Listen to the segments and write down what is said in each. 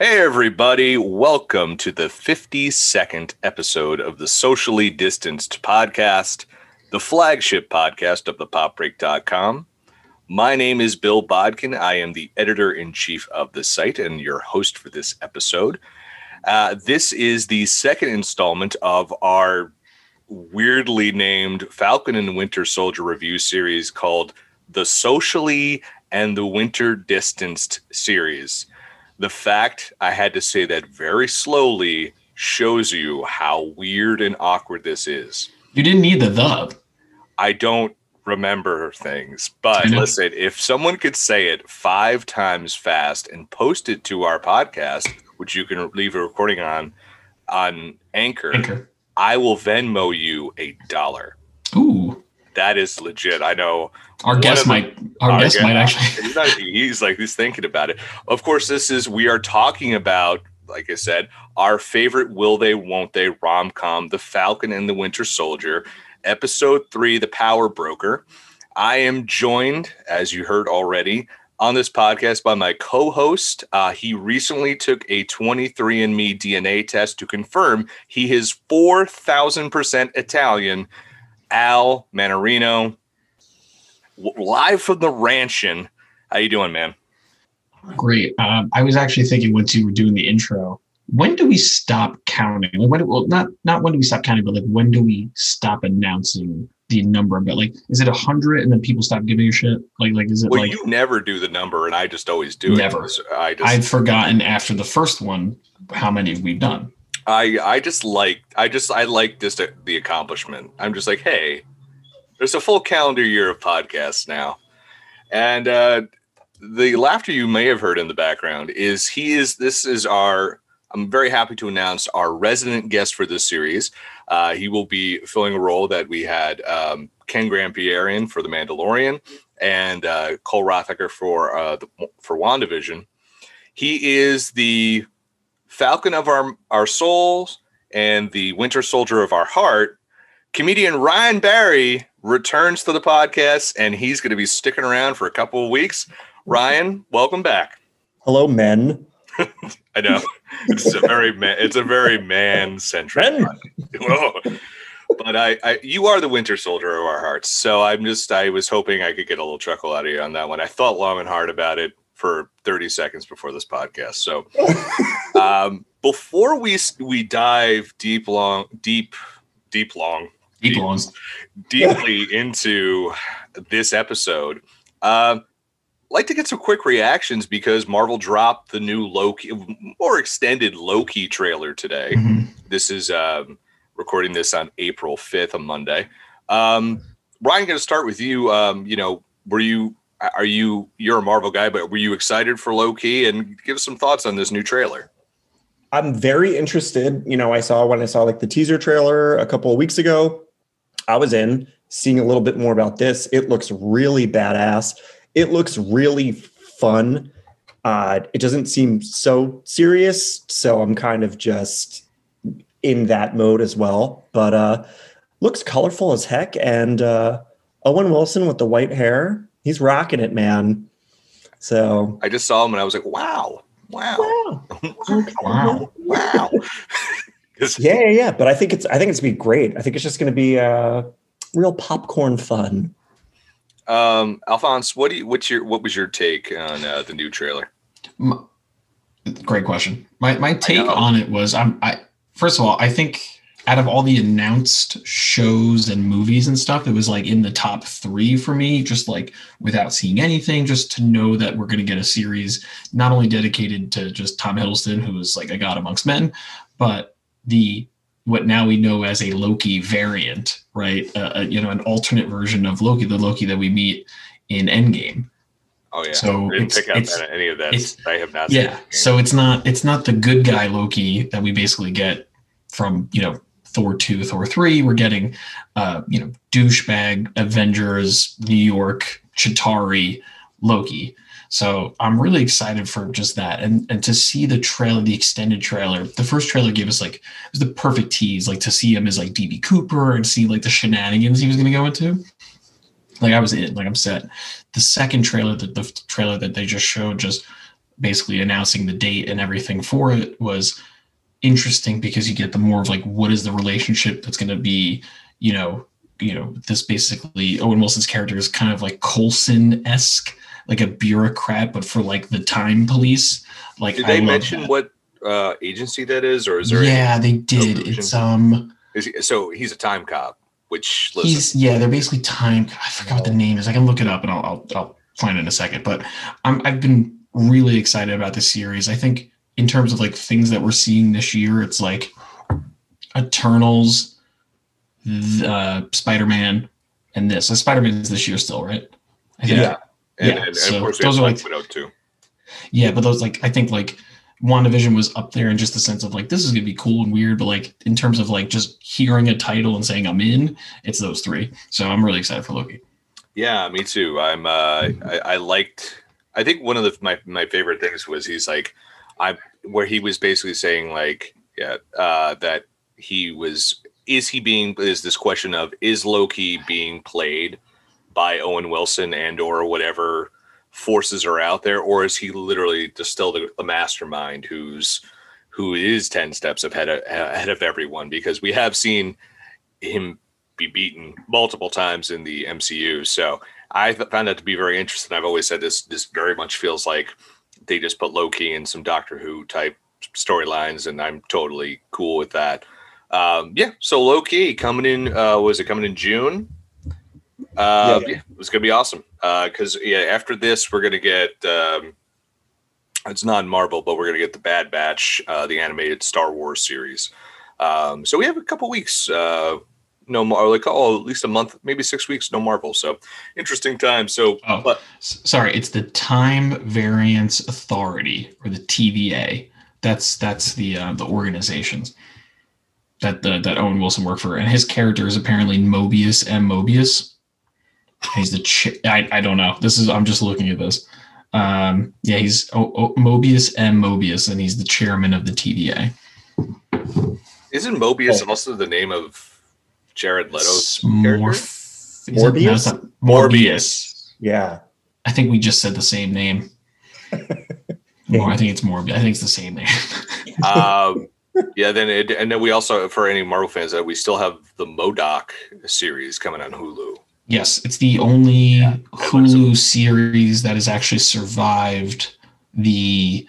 Hey, everybody. Welcome to the 52nd episode of the Socially Distanced Podcast, the flagship podcast of the popbreak.com. My name is Bill Bodkin. I am the editor in chief of the site and your host for this episode. Uh, this is the second installment of our weirdly named Falcon and Winter Soldier review series called the Socially and the Winter Distanced series. The fact I had to say that very slowly shows you how weird and awkward this is. You didn't need the the. I don't remember things, but listen, if someone could say it five times fast and post it to our podcast, which you can leave a recording on on Anchor, Anchor. I will Venmo you a dollar. Ooh, That is legit. I know our One guest the- might. Our Our guest guest- might actually. he's, not, he's like he's thinking about it. Of course, this is we are talking about, like I said, our favorite will they won't they rom com, The Falcon and the Winter Soldier, episode three, The Power Broker. I am joined, as you heard already, on this podcast by my co-host. Uh, he recently took a 23andMe DNA test to confirm he is 4,000% Italian. Al Manarino, live from the Ranchin. How you doing, man? Great. Um, I was actually thinking once you were doing the intro, when do we stop counting? Like when? Well, not not when do we stop counting, but like when do we stop announcing the number? But like, is it a hundred and then people stop giving a shit? Like, like is it Well, like you never do the number, and I just always do Never. it. So I just, I'd forgotten after the first one how many we've done. I, I just like, I just, I like this the accomplishment. I'm just like, hey, there's a full calendar year of podcasts now, and uh, the laughter you may have heard in the background is he is. This is our. I'm very happy to announce our resident guest for this series. Uh, he will be filling a role that we had um, Ken in for The Mandalorian and uh, Cole Rothacker for uh, the, for WandaVision. He is the Falcon of our our souls and the Winter Soldier of our heart. Comedian Ryan Barry returns to the podcast, and he's going to be sticking around for a couple of weeks. Ryan, welcome back. Hello, men. I know it's a very man, it's a very man centric. But I, I, you are the Winter Soldier of our hearts. So I'm just, I was hoping I could get a little chuckle out of you on that one. I thought long and hard about it for 30 seconds before this podcast. So um, before we we dive deep, long, deep, deep, long, Ones. deeply into this episode. Um, like to get some quick reactions because Marvel dropped the new Loki, more extended Loki trailer today. Mhm. This is um, recording this on April 5th, a Monday. Um, Ryan, going to start with you. Um, you know, were you, are you, you're a Marvel guy, but were you excited for Loki? And give us some thoughts on this new trailer. I'm very interested. You know, I saw when I saw like the teaser trailer a couple of weeks ago. I was in seeing a little bit more about this. It looks really badass. It looks really fun. Uh, it doesn't seem so serious, so I'm kind of just in that mode as well. But uh, looks colorful as heck, and uh, Owen Wilson with the white hair, he's rocking it, man. So I just saw him and I was like, wow, wow, wow. Wow. wow. 'Cause- Yeah, yeah, yeah. But I think it's I think it's gonna be great. I think it's just gonna be uh real popcorn fun. Um, Alphonse, what do you, what's your, what was your take on uh, the new trailer? M- Great question. My my take on it was I'm I first of all I think out of all the announced shows and movies and stuff, it was like in the top three for me. Just like without seeing anything, just to know that we're going to get a series not only dedicated to just Tom Hiddleston, who is like a god amongst men, but the what now we know as a Loki variant, right? Uh, uh, you know, an alternate version of Loki, the Loki that we meet in Endgame. Oh yeah, So I didn't pick up it's- any of that. I have not. yeah so it's not it's not the good guy loki that we basically get from you know thor 2 thor 3 we're getting uh you know douchebag avengers new york chitauri loki so i'm really excited for just that and and to see the trailer the extended trailer. The first trailer gave us like it was the perfect tease like to see him as like db cooper and see like the shenanigans he was going to go into. Like i was in like i'm set. The second trailer the, the trailer that they just showed just basically announcing the date and everything for it was interesting because you get the more of like what is the relationship that's going to be, you know, you know, this basically Owen Wilson's character is kind of like Coulson esque, like a bureaucrat, but for like the time police. Like, Did they mention that. what uh, agency that is, or is there? Yeah, they did. It's um, Is he, so he's a time cop, which he's yeah, they're basically time. I forgot what the name is. I can look it up and I'll I'll, I'll find it in a second. But I'm I've been really excited about this series. I think in terms of like things that we're seeing this year, it's like Eternals, the, uh, Spider Man, and this. So Spider Man is this year still, right? I think. Yeah. And, yeah, and, and so of course those are like- Widow too. Yeah, but those like I think like WandaVision was up there in just the sense of like this is gonna be cool and weird, but like in terms of like just hearing a title and saying I'm in, it's those three. So I'm really excited for Loki. Yeah, me too. I'm. Uh, I, I liked. I think one of the my my favorite things was he's like, I where he was basically saying like, yeah, uh, that he was. Is he being? Is this question of is Loki being played by Owen Wilson and or whatever forces are out there, or is he literally just still the, mastermind who's who is ten steps ahead of, ahead of everyone? Because we have seen him be beaten multiple times in the MCU. So I found that to be very interesting. I've always said this this very much feels like they just put Loki in some Doctor Who type storylines, and I'm totally cool with that. Um, yeah, so Loki coming in uh, was it coming in June? Uh, Yeah. yeah. it was gonna be awesome. Because yeah, after this we're gonna get um, it's not Marvel, but we're gonna get the Bad Batch, uh, the animated Star Wars series. Um, so we have a couple weeks. Uh, no more like oh at least a month maybe six weeks no marvel so interesting time so Oh. but sorry, it's the Time Variance Authority or the TVA. That's that's the uh, the organizations that the, that Owen Wilson worked for, and his character is apparently Mobius M. Mobius. He's the ch- I I don't know. This is I'm just looking at this. Um, yeah, he's o- o- Mobius M. Mobius, and he's the chairman of the TVA. isn't mobius Oh. also the name of jared leto's Smorf- character? it- no, Morbius? Morbius. Yeah. I think we just said the same name. More, I think it's Morbius. I think it's the same name. um yeah then it, and then we also for any marvel fans that we still have the MODOK series coming on hulu Yes, it's the only looks- Hulu series that has actually survived the.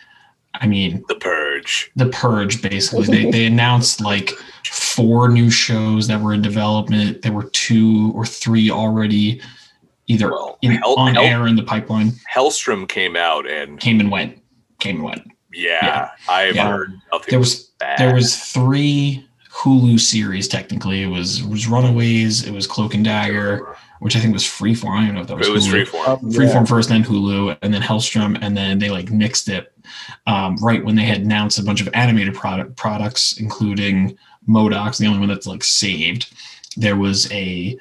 I mean, the purge the purge. Basically, they they announced like four new shows that were in development. There were two or three already, either Well, in, Hell- on Hell- air in the pipeline. helstrom came out and Came and went. Came and went. yeah, Yeah. i've Yeah. heard nothing There was bad. there was three Hulu series technically. It was it was Runaways. It was Cloak and Dagger, which I think was Freeform. I don't know if that was it was Hulu. freeform Um, Freeform first, then Hulu, and then Helstrom, and then they like nixed it um, right when they had announced a bunch of animated product products, including MODOK's the only one that's like saved. There was a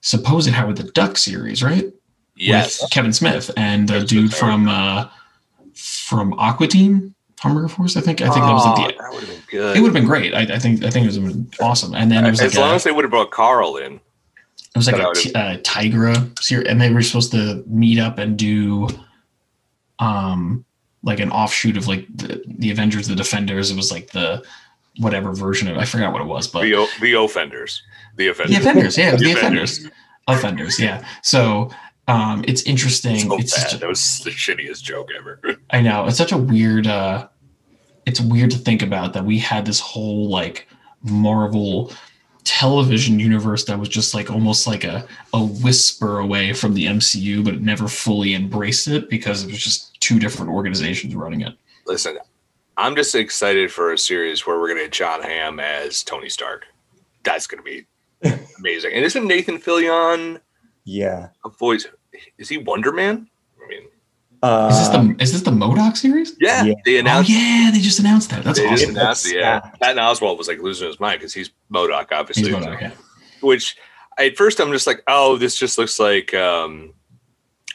supposed Howard the Duck series, right? yes With Kevin Smith and the dude Smith, from uh, from Aqua Teen, Hamburger Force. I think. I think that was Oh, like the. that would have been good It would have been great. I, I think. I think it was awesome. And then it was as like long a, as they would have brought carl in It was like a uh, Tigra series, and they were supposed to meet up and do, um, like an offshoot of like the, the Avengers, the Defenders. It was like the whatever version of I forgot what it was, but the o- the offenders the offenders the Avengers, yeah, The the Offenders, Offenders, yeah. So um, it's interesting. so it's bad. just, that was the shittiest joke ever I know it's such a weird. uh It's weird to think about that we had this whole like Marvel television universe that was just like almost like a a whisper away from the MCU, but it never fully embraced it because it was just two different organizations running it. listen i'm just excited for a series where we're going to get john hamm as tony stark that's going to be amazing and isn't nathan fillion Yeah. a voice is he wonder man i mean Uh, Is this the is this the MODOK series? yeah, Yeah. they Oh yeah, they just announced that. That's they just awesome. announced it, It's yeah stacked. patton oswalt was like losing his mind because he's MODOK obviously He's MODOK, yeah. which at first i'm just like oh this just looks like um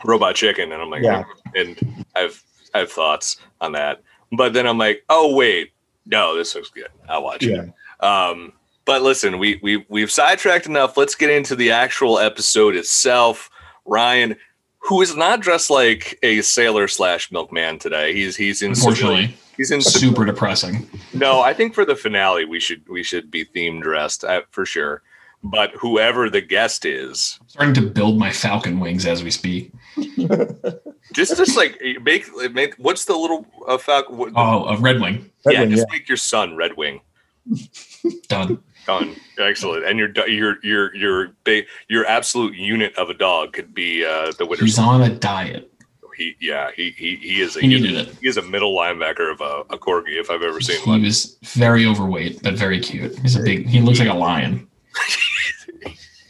robot chicken and i'm like Yeah. and i've i have thoughts on that but then i'm like oh wait no this looks good i'll watch it um but listen we we we've sidetracked enough let's get into the actual episode itself ryan who is not dressed like a sailor slash milkman today. He's he's in civilian- Unfortunately, he's in super depressing. No, I think for the finale we should we should be theme dressed uh, for sure. But whoever the guest is, starting to build my falcon wings as we speak. just just like make make what's the little uh, falcon? What, Oh, a red wing. yeah, Redwing, just make your son Red Wing. Done. Done. Excellent. And your your your your your absolute unit of a dog could be uh, the winner. He's on a diet. He yeah he he he is a He he needed is, it. he is a middle linebacker of a, a corgi if I've ever seen He one. was very overweight, but very cute. He's a big. He looks like a lion.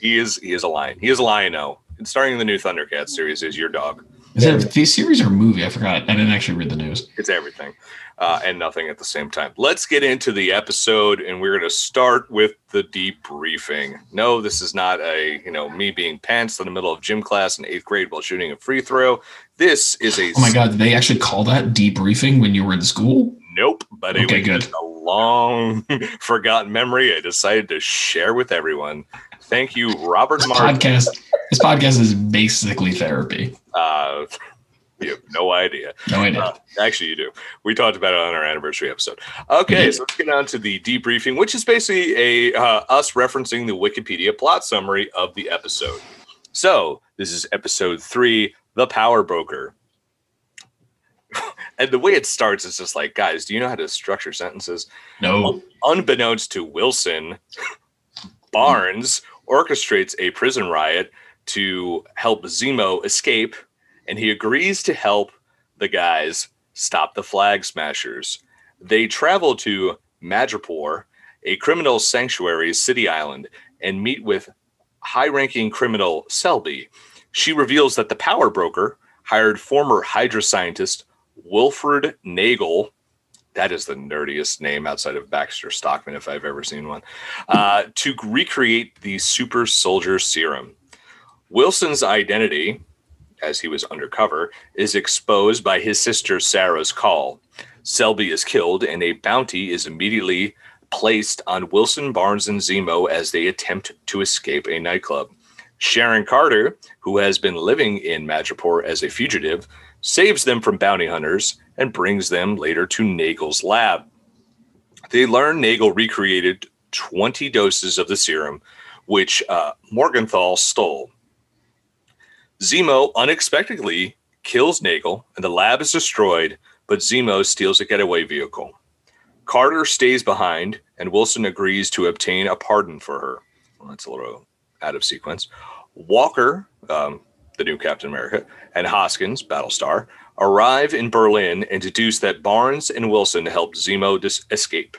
He is he is a lion. He is a lion-o. And starring in the new Thundercats series is your dog. Is it a the series or movie? I forgot. I didn't actually read the news. It's everything uh, and nothing at the same time. Let's get into the episode, and we're going to start with the debriefing. No, this is not a you know me being pants in the middle of gym class in eighth grade while shooting a free throw. This is a Oh my god, did they actually call that debriefing when you were in school? nope, but it Okay, was good. a long forgotten memory. I decided to share with everyone. Thank you, Robert This Martin. podcast. This podcast is basically therapy. Uh, you have no idea. No idea. Uh, actually, you do. We talked about it on our anniversary episode. Okay, so let's get on to the debriefing, which is basically a uh, us referencing the Wikipedia plot summary of the episode. So this is episode three, the Power Broker. and the way it starts is just like, guys, do you know how to structure sentences? no. Unbeknownst to Wilson, Barnes orchestrates a prison riot to help Zemo escape, and he agrees to help the guys stop the flag smashers. They travel to Madripoor, a criminal sanctuary city island, and meet with high ranking criminal Selby. She reveals that the power broker hired former Hydra scientist Wilfred Nagel. That is the nerdiest name outside of Baxter Stockman, if I've ever seen one, uh, to recreate the super soldier serum. Wilson's identity, as he was undercover, is exposed by his sister Sarah's call. Selby is killed, and a bounty is immediately placed on Wilson, Barnes, and Zemo as they attempt to escape a nightclub. Sharon Carter, who has been living in Madripoor as a fugitive, saves them from bounty hunters and brings them later to Nagel's lab. They learn Nagel recreated 20 doses of the serum, which uh, Morgenthau stole. Zemo unexpectedly kills Nagel, and the lab is destroyed, but Zemo steals a getaway vehicle. Carter stays behind, and Wilson agrees to obtain a pardon for her. Well, that's a little out of sequence. Walker, um, the new Captain America, and Hoskins, Battlestar, arrive in Berlin and deduce that Barnes and Wilson helped Zemo dis- escape.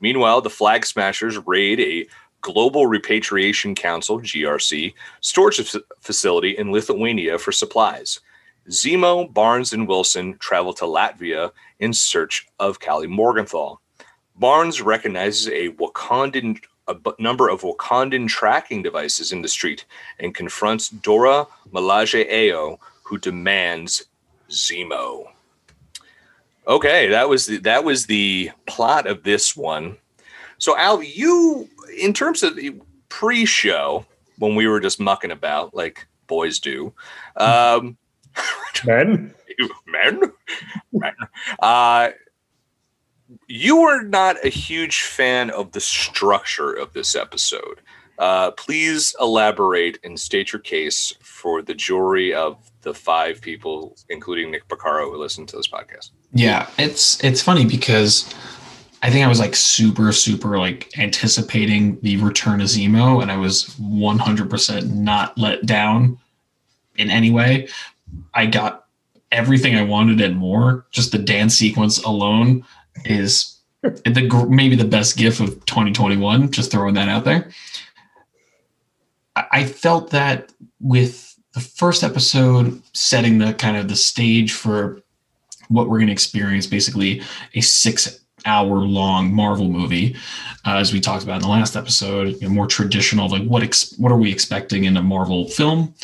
Meanwhile, the Flag Smashers raid a Global Repatriation Council, GRC, storage f- facility in Lithuania for supplies. Zemo, Barnes, and Wilson travel to Latvia in search of Callie Morgenthau. Barnes recognizes a Wakandan a number of Wakandan tracking devices in the street and confronts Dora Milaje Ayo, who demands Zemo. Okay, that was the, that was the plot of this one. So Al, you in terms of the pre-show when we were just mucking about like boys do, um, Men? men, men, uh, you were not a huge fan of the structure of this episode. Uh, please elaborate and state your case for the jury of the five people, including Nick Picaro, who listened to this podcast. Yeah, it's it's funny because I think I was like super super like anticipating the return of Zemo, and I was 100% not let down in any way. I got everything I wanted and more. Just the dance sequence alone is the maybe the best gif of 2021. Just throwing that out there. I, felt that with the first episode setting the kind of the stage for what we're going to experience basically a six hour long marvel movie uh, as we talked about in the last episode you know, more traditional like what ex- what are we expecting in a marvel film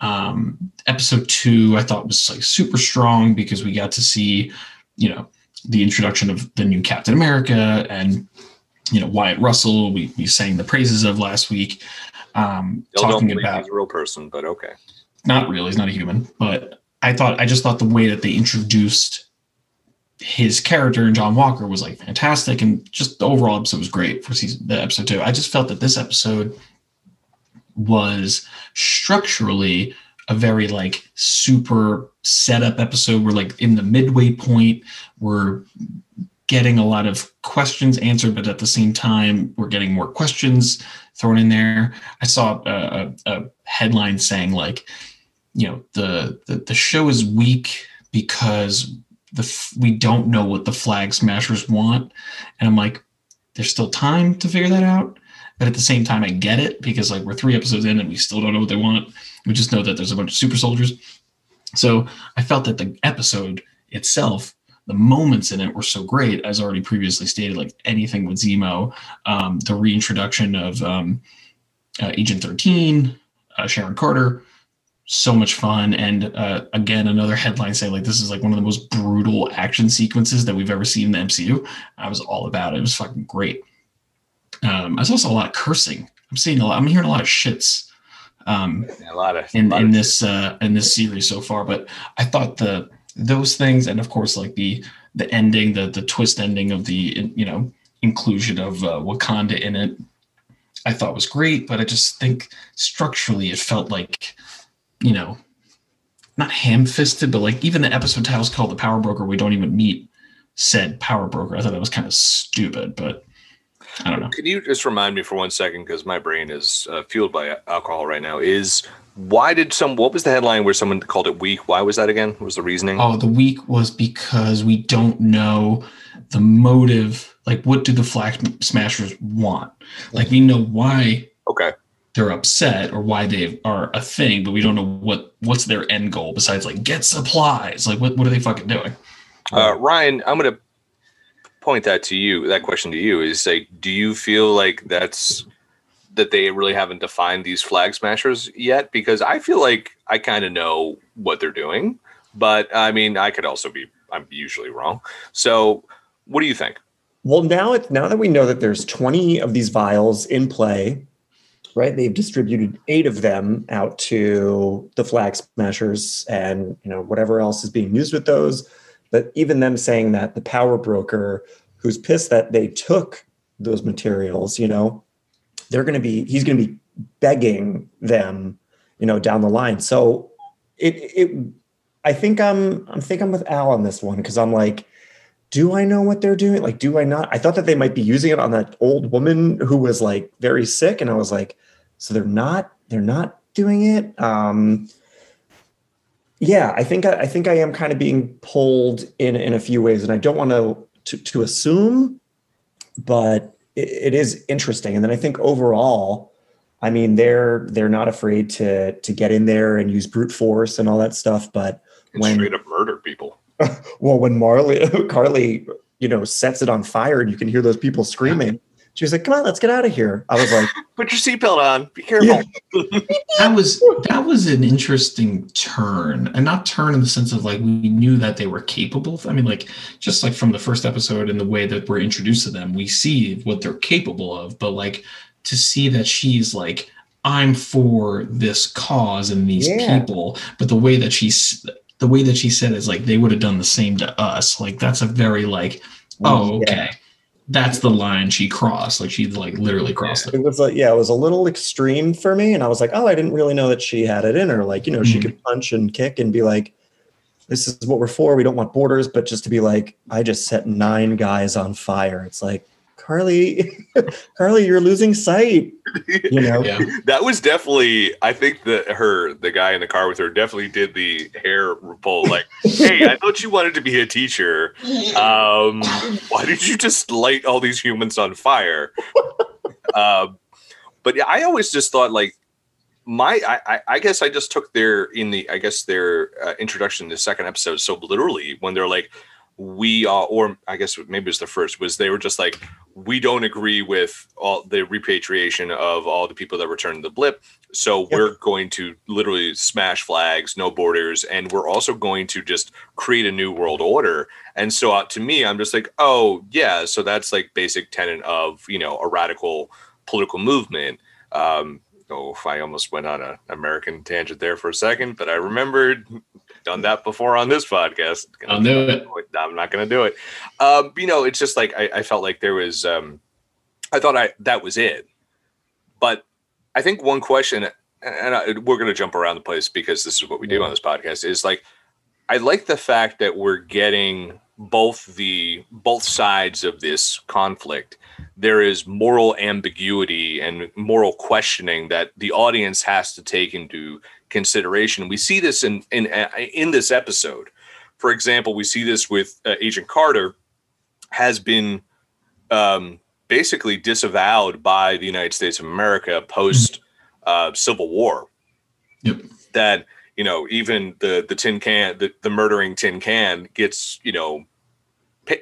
um, episode two i thought was like super strong because we got to see you know the introduction of the new captain america and you know wyatt russell we, we sang the praises of last week um, Still talking about he's a real person, but okay. not real. He's not a human, but I thought I just thought the way that they introduced his character and John Walker was like fantastic, and just the overall episode was great for season the episode two. I just felt that this episode was structurally a very like super setup episode. We're like in the midway point. We're getting a lot of questions answered, but at the same time, we're getting more questions thrown in there. I saw a, a, a headline saying like, you know, the, the the show is weak because the we don't know what the flag smashers want, and I'm like, there's still time to figure that out. But at the same time, I get it because like we're three episodes in and we still don't know what they want. We just know that there's a bunch of super soldiers. So I felt that the episode itself, the moments in it were so great, as already previously stated, like anything with Zemo, um, the reintroduction of um, uh, Agent 13, uh, Sharon Carter, so much fun. And uh, again, another headline saying like this is like one of the most brutal action sequences that we've ever seen in the MCU. I was all about it. It was fucking great. Um, I saw a lot of cursing. I'm seeing a lot. I'm hearing a lot of shits. Um, a lot of in lot in of- this uh, in this series so far. But I thought the those things, and of course, like the the ending, the the twist ending of the you know inclusion of uh, Wakanda in it, I thought was great. But I just think structurally, it felt like you know not ham fisted, but like even the episode title is called the Power Broker, we don't even meet said Power Broker. I thought that was kind of stupid, but I don't know. Can you just remind me for one second, because my brain is uh, fueled by alcohol right now? Is why did some? What was the headline where someone called it weak? Why was that again? What was the reasoning? Oh, the weak was because we don't know the motive. Like, what do the flag smashers want? Like, we know why Okay, they're upset or why they are a thing, but we don't know what what's their end goal besides like get supplies. Like, what what are they fucking doing? uh, Ryan, I'm gonna point that to you. That question to you is like, do you feel like that's that they really haven't defined these flag smashers yet? Because I feel like I kind of know what they're doing, but I mean, I could also be. I'm usually wrong. So, what do you think? Well, now it's now that we know that there's 20 of these vials in play, right? They've distributed eight of them out to the flag smashers and you know whatever else is being used with those. But even them saying that the power broker, who's pissed that they took those materials, you know, they're going to be he's going to be begging them, you know, down the line. So it it I think I'm I'm think I'm with Al on this one because I'm like do I know what they're doing? Like, do I not? I thought that they might be using it on that old woman who was like very sick, and I was like, so they're not, they're not doing it. Um, yeah, I think I, I think I am kind of being pulled in in a few ways, and I don't want to to, assume, but it, it is interesting. And then I think overall, I mean, they're they're not afraid to to get in there and use brute force and all that stuff, but And When- straight up murder people. well, when Marley Carly, you know, sets it on fire and you can hear those people screaming, she was like, "Come on, let's get out of here." I was like, Put your seatbelt on. Be careful. Yeah. That was that was an interesting turn, and not turn in the sense of like we knew that they were capable. I mean, like just like from the first episode and the way that we're introduced to them, we see what they're capable of. But like to see that she's like, I'm for this cause and these Yeah. people, but the way that she's the way that she said is like they would have done the same to us. Like that's a very like, oh, Yeah. Okay. That's the line she crossed. Like she like literally crossed it. it was like, yeah, it was a little extreme for me, and I was like, "Oh, I didn't really know that she had it in her." Like, you know, she Mhm. could punch and kick and be like, "This is what we're for. We don't want borders." But just to be like, "I just set nine guys on fire," it's like, Carly, Carly, you're losing sight. You know, Yeah. that was definitely i think that her the guy in the car with her definitely did the hair pull like hey i thought you wanted to be a teacher um why did you just light all these humans on fire um but i always just thought like my I, I guess I just took their in the I guess their uh, introduction to the second episode so literally when they're like we are or I guess maybe it was the first was they were just like we don't agree with all the repatriation of all the people that returned the blip. So we're going to literally smash flags no borders and we're also going to just create a new world order. And so uh, to me i'm just like oh yeah so that's like basic tenet of you know a radical political movement. Um Oh, I almost went on an American tangent there for a second, but I remembered done that before on this podcast. I'll do it. I'm not going to do it. Um, you know, it's just like I, I felt like there was. Um, I thought I that was it, but I think one question, and I, we're going to jump around the place because this is what we do on this podcast, is like I like the fact that we're getting both the both sides of this conflict there is moral ambiguity and moral questioning that the audience has to take into consideration. We see this in in in this episode. For example, we see this with uh, Agent Carter has been um, basically disavowed by the United States of America post uh, Civil War. Yep. That you know even the the tin can the, the murdering tin can gets you know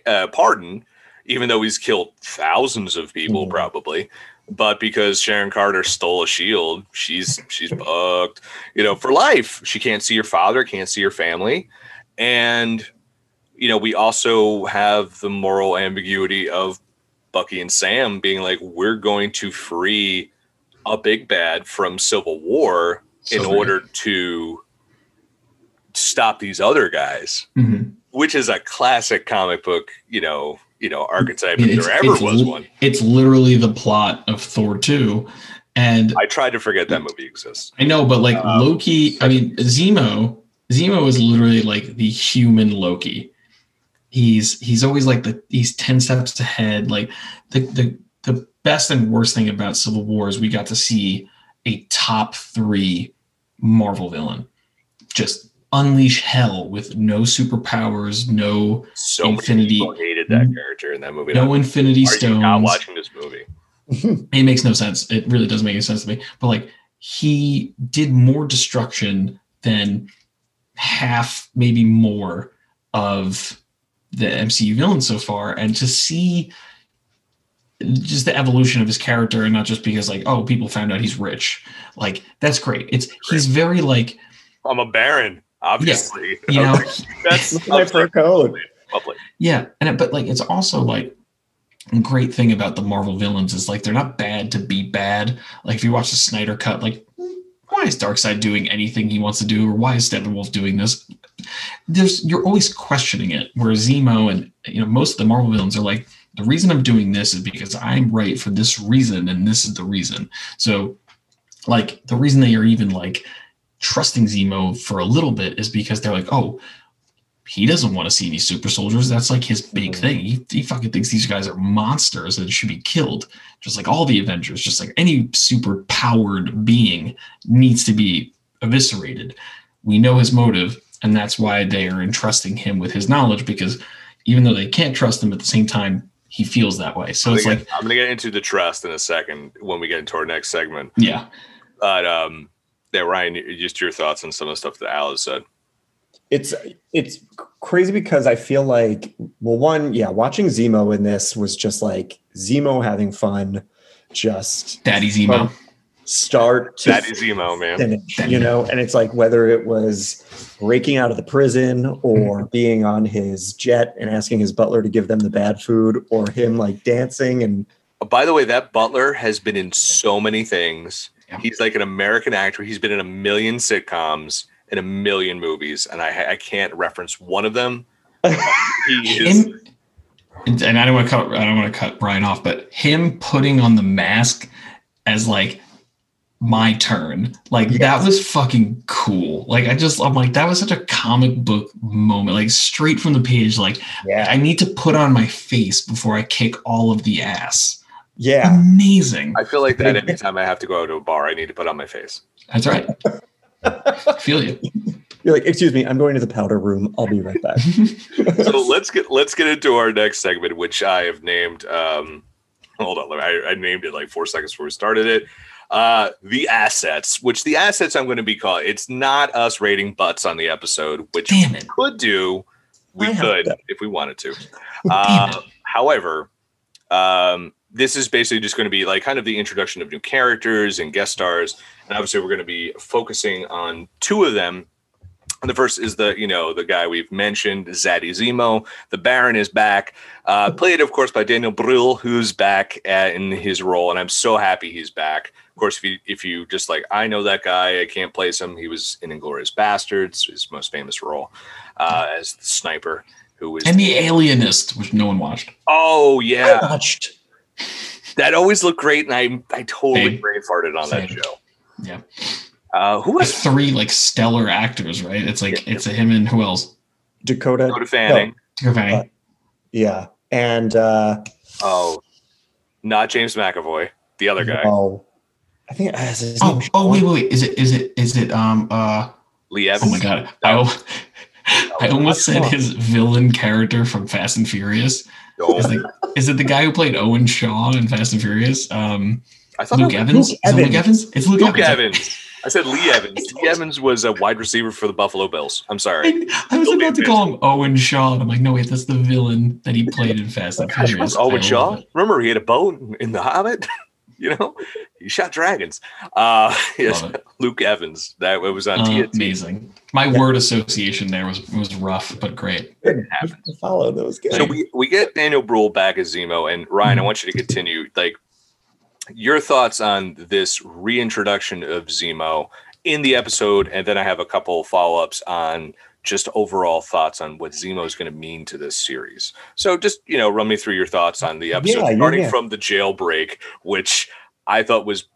uh, pardoned even though he's killed thousands of people mm-hmm. probably but because Sharon Carter stole a shield, she's she's bugged, you know, for life. She can't see her father, can't see her family, and you know, we also have the moral ambiguity of Bucky and Sam being like, we're going to free a big bad from civil war so in order to stop these other guys, mm-hmm. which is a classic comic book, you know, you know archetype if there ever was one. It's literally the plot of Thor two, and I tried to forget that movie exists. I know, but like um, Loki, I mean Zemo. Zemo is literally like the human Loki. He's he's always like the he's ten steps ahead. Like the the the best and worst thing about Civil War is we got to see a top three Marvel villain. Just unleash hell with no superpowers, no so infinity. hated that mm-hmm. character in that movie. No infinity stones. not watching this movie. it makes no sense. It really doesn't make any sense to me. But like he did more destruction than half, maybe more, of the MCU villains so far, and to see just the evolution of his character and not just because like oh people found out he's rich like that's great it's he's very like i'm a baron obviously. Yeah. You know, that's my fur code. Public. Yeah, and it, but like it's also like great thing about the Marvel villains is like they're not bad to be bad. Like if you watch the Snyder cut, like why is Darkseid doing anything he wants to do, or why is Steppenwolf doing this? There's you're always questioning it. Whereas Zemo and you know most of the Marvel villains are like, the reason I'm doing this is because I'm right for this reason, and this is the reason. So, like the reason they are even like trusting Zemo for a little bit is because they're like, oh, he doesn't want to see any super soldiers. That's like his big mm-hmm. thing. He, he fucking thinks these guys are monsters and should be killed. Just like all the Avengers, just like any super powered being needs to be eviscerated. We know his motive, and that's why they are entrusting him with his knowledge because even though they can't trust him at the same time, he feels that way. So it's get, like I'm gonna get into the trust in a second when we get into our next segment. Yeah. But um yeah, Ryan, just your thoughts on some of the stuff that Al has said. It's it's crazy because I feel like well, one, yeah, watching Zemo in this was just like Zemo having fun, just Daddy Zemo. Start to Daddy Zemo, man. Finish, you know, and it's like whether it was breaking out of the prison or mm-hmm. being on his jet and asking his butler to give them the bad food, or him like dancing and. By the way, that butler has been in so many things yeah. He's like an American actor. He's been in a million sitcoms in a million movies, and I, I can't reference one of them. he is. and, and I don't want to cut. I don't want to cut Brian off, but him putting on the mask as like my turn. Like yes. that was fucking cool. Like I just I'm like that was such a comic book moment. Like straight from the page like yeah. I need to put on my face before I kick all of the ass. Yeah. Amazing. I feel like that anytime I have to go out to a bar, I need to put on my face. That's right. feel you. You're like, excuse me, I'm going to the powder room. I'll be right back. so let's get let's get into our next segment, which I have named. Um, hold on, I, I named it like four seconds before we started it. Uh, the assets, which the assets I'm going to be called. It's not us rating butts on the episode, which we could do. We I could if we wanted to. Uh, however, um, this is basically just going to be like kind of the introduction of new characters and guest stars. And obviously, we're going to be focusing on two of them. And the first is the you know the guy we've mentioned, Zaddy Zemo. The Baron is back, uh, played of course by Daniel Brühl, who's back at, in his role, and I'm so happy he's back. Of course, if you if you just like I know that guy, I can't place him. He was in Inglourious Basterds, his most famous role uh, as the sniper, who was And the Alienist, which no one watched. oh I yeah, watched. That always looked great, and I I totally Same. brain farted on that show. Yeah. Uh, who With was three like stellar actors, right? It's like it's a him and who else? Dakota. Dakota Fanning? Okay. Uh, Yeah. And uh Oh, not James McAvoy, the other guy, Oh, I think uh, is Oh, name oh wait, wait, wait. Is it is it is it um uh Lee Evans. oh my god. I, I almost said his villain character from Fast and Furious. No, Is, the, is it the guy who played Owen Shaw in Fast and Furious? Um I thought Luke it was Evans? Luke Is it Luke Evans. Evans? It's Luke, Luke Evans. Evans. I said Lee Evans. Lee Evans was a wide receiver for the Buffalo Bills. I'm sorry. I, I was Luke about to call him Owen Shaw, and I'm like, no, wait, that's the villain that he played in Fast and Furious. Owen love Shaw. Remember, he had a bone in The Hobbit. you know, he shot dragons. Uh, yes, Luke Evans. That it was on Uh, TNT. amazing. My Yeah. word association there was was rough, but great. Good. To follow those guys. So we, we get Daniel Brühl back as Zemo, and Ryan, I want you to continue. Like your thoughts on this reintroduction of Zemo in the episode, and then I have a couple follow ups on just overall thoughts on what Zemo is going to mean to this series. So just you know, run me through your thoughts on the episode, Yeah, yeah, starting yeah. from the jailbreak, which I thought was,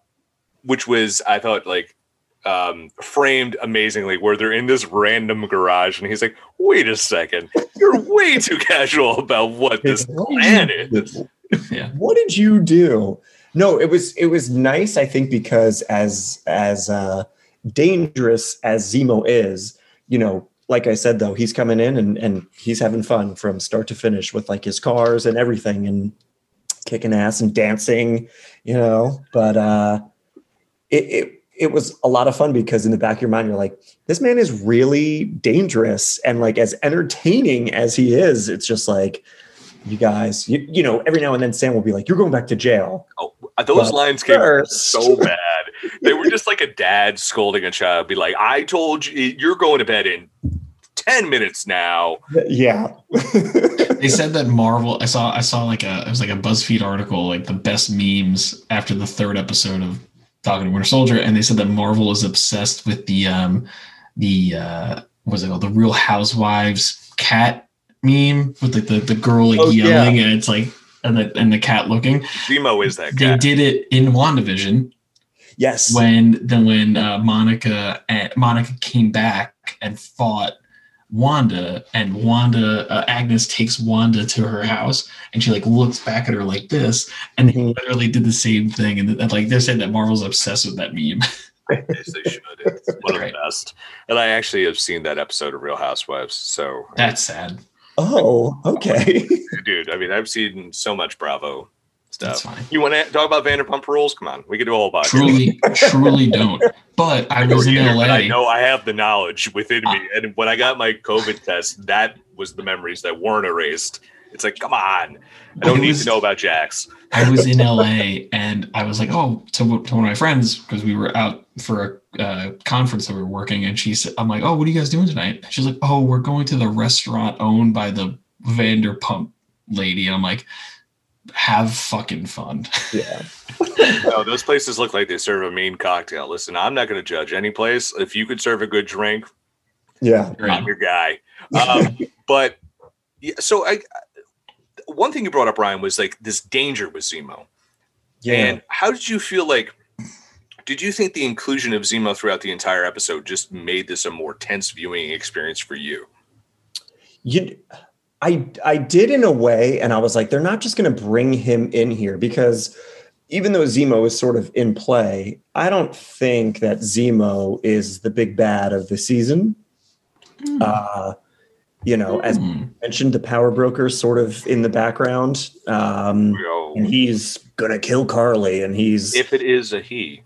which was I thought like um, framed amazingly, where they're in this random garage, and he's like, "Wait a second, you're way too casual about what this What plan is." Yeah. What did you do? No, it was it was nice. I think because as as uh, dangerous as Zemo is, you know, like I said though, he's coming in and and he's having fun from start to finish with like his cars and everything and kicking ass and dancing, you know. But uh, it it it was a lot of fun because in the back of your mind you're like, this man is really dangerous and like as entertaining as he is, it's just like. You guys, you, you know, every now and then Sam will be like, "You're going back to jail." Oh, those But lines came first- so bad. They were just like a dad scolding a child, be like, "I told you, you're going to bed in ten minutes now." Yeah. They said that Marvel. I saw. I saw like a. It was like a BuzzFeed article, like the best memes after the third episode of Falcon and Winter Soldier, and they said that Marvel is obsessed with the um, the uh, what was it called? The Real Housewives cat meme with like the the girl like Oh, yeah. yelling, and it's like and the and the cat looking. Zemo is that They did it in WandaVision yes. when then when uh, Monica and Monica came back and fought Wanda and Wanda uh, Agnes takes Wanda to her house and she like looks back at her like this and they Mhm. literally did the same thing and, and like they're saying that Marvel's obsessed with that meme. Yes, they should. It's one of Great. the best. And I actually have seen that episode of Real Housewives. So, That's sad. oh, okay. dude, I mean, I've seen so much Bravo That's stuff. fine. You want to talk about Vanderpump Rules? Come on, we could do a whole podcast. Truly, truly don't. But I know was in LA. I know I have the knowledge within me, and when I got my COVID test, that was the memories that weren't erased. It's like, come on, I don't need was- to know about Jax. I was in LA and I was like, oh, to, to one of my friends because we were out for a uh, conference that we were working, and she said, I'm like, oh, what are you guys doing tonight? And she's like, oh, we're going to the restaurant owned by the Vanderpump lady, and I'm like, have fucking fun. yeah. No, those places look like they serve a mean cocktail. Listen, I'm not going to judge any place. If you could serve a good drink, Yeah. I'm your guy. Um, but yeah, so I, one thing you brought up, Ryan, was like this danger with Zemo. Yeah. And how did you feel like? Did you think the inclusion of Zemo throughout the entire episode just made this a more tense viewing experience for you? you I I did in a way, and I was like, they're not just going to bring him in here because even though Zemo is sort of in play, I don't think that Zemo is the big bad of the season. Uh, you know, as Hmm. mentioned, the power broker sort of in the background, um, and he's gonna kill Carly, and he's if it is a he,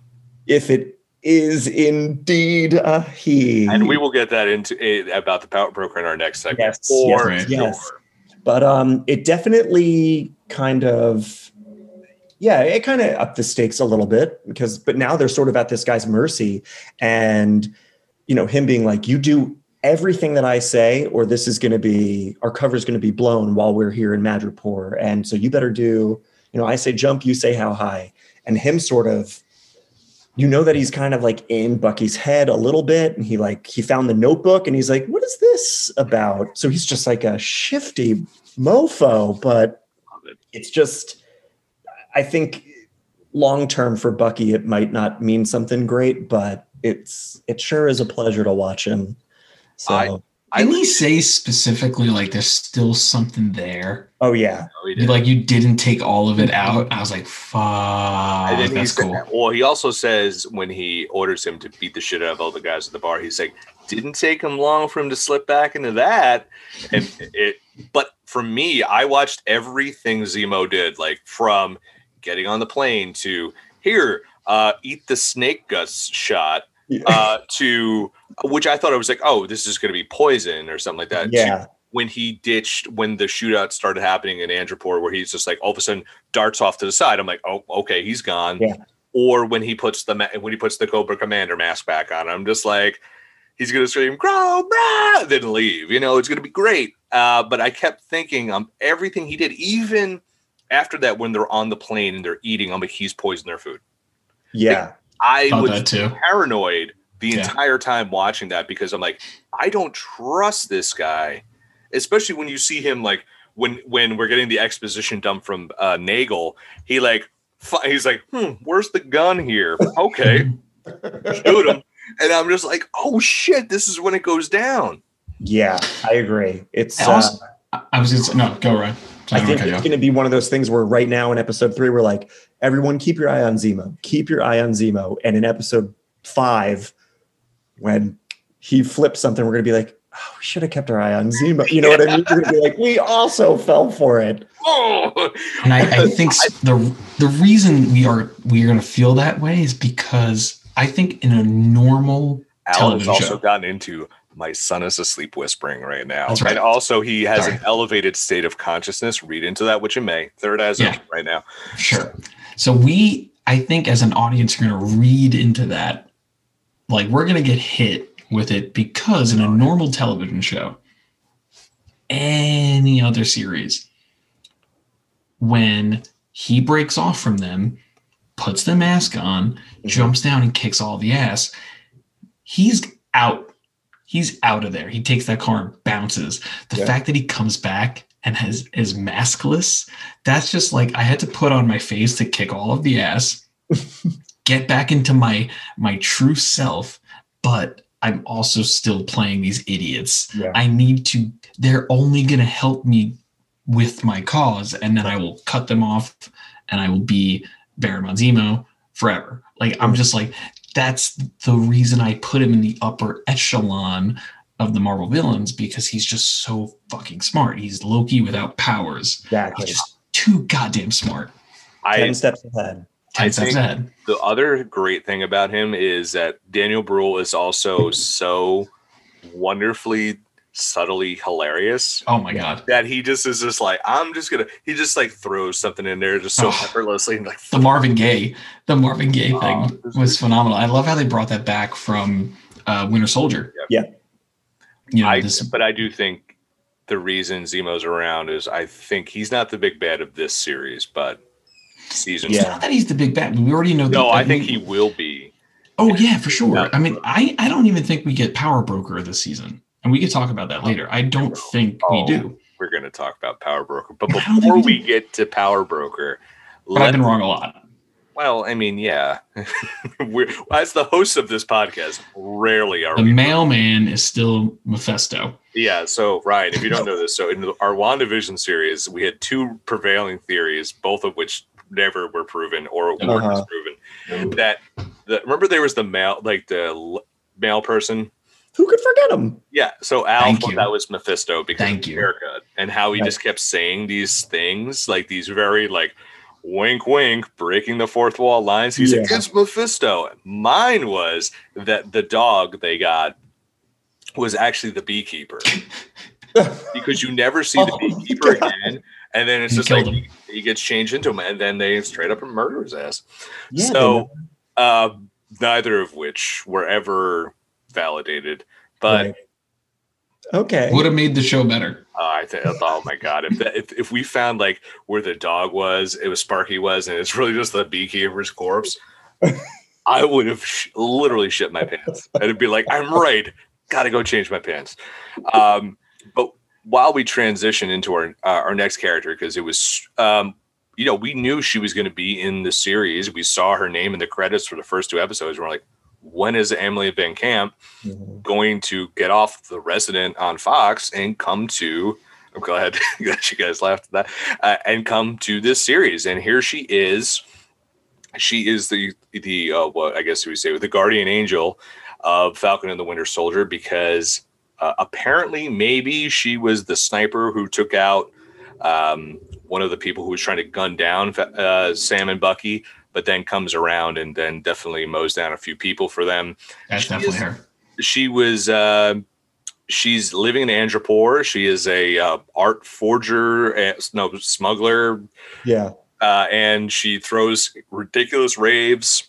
if it is indeed a he, and we will get that into eh, about the power broker in our next segment. Yes, For yes, yes. but um it definitely kind of yeah it kind of upped the stakes a little bit because but now they're sort of at this guy's mercy and you know him being like you do everything that I say, or this is going to be our cover is going to be blown while we're here in Madripoor, and so you better do. You know, I say jump, you say how high, and him sort of. You know that he's kind of like in Bucky's head a little bit, and he like he found the notebook, and he's like, "What is this about?" So he's just like a shifty mofo, but it's just. I think long term for Bucky, it might not mean something great, but it's it sure is a pleasure to watch him. So, I- Didn't he say specifically like there's still something there? oh yeah, Oh, he did. Like you didn't take all of it out. I was like, fuck, And then he that's said- cool. Well, he also says when he orders him to beat the shit out of all the guys at the bar, he's like, didn't take him long for him to slip back into that. And it, but for me, I watched everything Zemo did, like from getting on the plane to here, uh, eat the snake guts shot, uh, to which I thought I was like, oh, this is going to be poison or something like that. to yeah, when he ditched when the shootout started happening in Madripoor, where he's just like all of a sudden darts off to the side. I'm like, oh, okay, he's gone. Yeah. Or when he puts the ma- when he puts the Cobra Commander mask back on, I'm just like, he's gonna scream Cobra, then leave. You know, it's gonna be great. Uh, but I kept thinking, um, everything he did, even after that, when they're on the plane and they're eating, I'm like, he's poisoned their food. yeah, I Thought was too. paranoid the Yeah. entire time watching that because I'm like, I don't trust this guy, especially when you see him like when when we're getting the exposition dump from uh, Nagel. He like he's like, hmm, where's the gun here? Okay, shoot him. And I'm just like, oh shit, this is when it goes down. yeah. I agree. It's. I Uh, I I was gonna say, no, go Ryan. I Sorry, think cut it's off. going to be one of those things where right now in episode three, we're like, everyone keep your eye on Zemo, keep your eye on Zemo. And in episode five, when he flips something, we're going to be like, oh, we should have kept our eye on Zemo. You know what I mean? We're going to be like, we also fell for it. Oh, And I, I think the the reason we are we are gonna feel that way is because I think in a normal Al has television also show. gotten into my son is asleep whispering right now. That's right. And also he has Sorry. an elevated state of consciousness. Read into that which you may. Third eyes Yeah. right now. Sure. So we, I think, as an audience, are going to read into that. Like we're going to get hit with it because in a normal television show, any other series, when he breaks off from them, puts the mask on, mm-hmm. jumps down and kicks all the ass, he's out. He's out of there. He takes that car and bounces. The Yeah. fact that he comes back and has is maskless, that's just like I had to put on my face to kick all of the ass, get back into my my true self, but I'm also still playing these idiots. Yeah. I need to they're only going to help me with my cause and then I will cut them off and I will be Baron Von Zemo forever. Like I'm just like that's the reason I put him in the upper echelon of the Marvel villains because he's just so fucking smart. He's Loki without powers. Exactly. He's just too goddamn smart. I 10 steps ahead. Ten I steps think- ahead. the other great thing about him is that Daniel Bruhl is also so wonderfully subtly hilarious Oh my god. that he just is just like I'm just gonna he just like throws something in there just so Oh. effortlessly and like The Marvin Gaye, the Marvin Gaye Oh, thing was phenomenal. I love how they brought that back from uh, Winter Soldier. Yeah. You know, I this but I do think the reason Zemo's around is I think he's not the big bad of this series, but season Yeah. it's not that he's the big bad. We already know. No, that, I think we- he will be. Oh yeah, for sure. Yeah. I mean, I I don't even think we get Power Broker this season, and we could talk about that later. I don't think we Oh. do, We're gonna talk about Power Broker. But I don't think before we we get to Power Broker, but I've been wrong a lot. Well, I mean, yeah. We're, as the host of this podcast, rarely are The we. mailman is still Mephisto. Yeah. So, Ryan, if you don't know this, so in the, our WandaVision series, we had two prevailing theories, both of which never were proven or were Uh-huh. disproven. That the remember there was the male, like the l- male person. Who could forget him? Yeah. So Al thought that was Mephisto because Thank of the you. haircut and how he Right. just kept saying these things, like these very like wink wink, breaking the fourth wall lines. He's like, it's Mephisto. Mine was that the dog they got was actually the beekeeper. because you never see the Oh, beekeeper God. again. And then it's He just killed like him. He, he gets changed into him, and then they straight up murder his ass. Yeah, so, uh, neither of which were ever validated. But Right. Okay. Would have made the show better. Uh, I think. Oh my god! If, that, if if we found like where the dog was, it was Sparky was, and it's really just the beekeeper's corpse, I would have sh- literally shit my pants. And it'd be like, I'm right. Got to go change my pants. Um, but while we transition into our uh, our next character, because it was, um, you know, we knew she was going to be in the series. We saw her name in the credits for the first two episodes. We're like, when is Emily Van Camp Mhm. going to get off the resident on Fox and come to I'm glad that you guys laughed at that uh, and come to this series and here she is she is the the uh, what I guess we say the guardian angel of Falcon and the Winter Soldier because uh, apparently maybe she was the sniper who took out um, one of the people who was trying to gun down uh, Sam and Bucky but then comes around and then definitely mows down a few people for them That's She definitely is- her. she was uh, she's living in Madripoor. She is a uh, art forger, uh, no smuggler, Yeah. uh, and she throws ridiculous raves.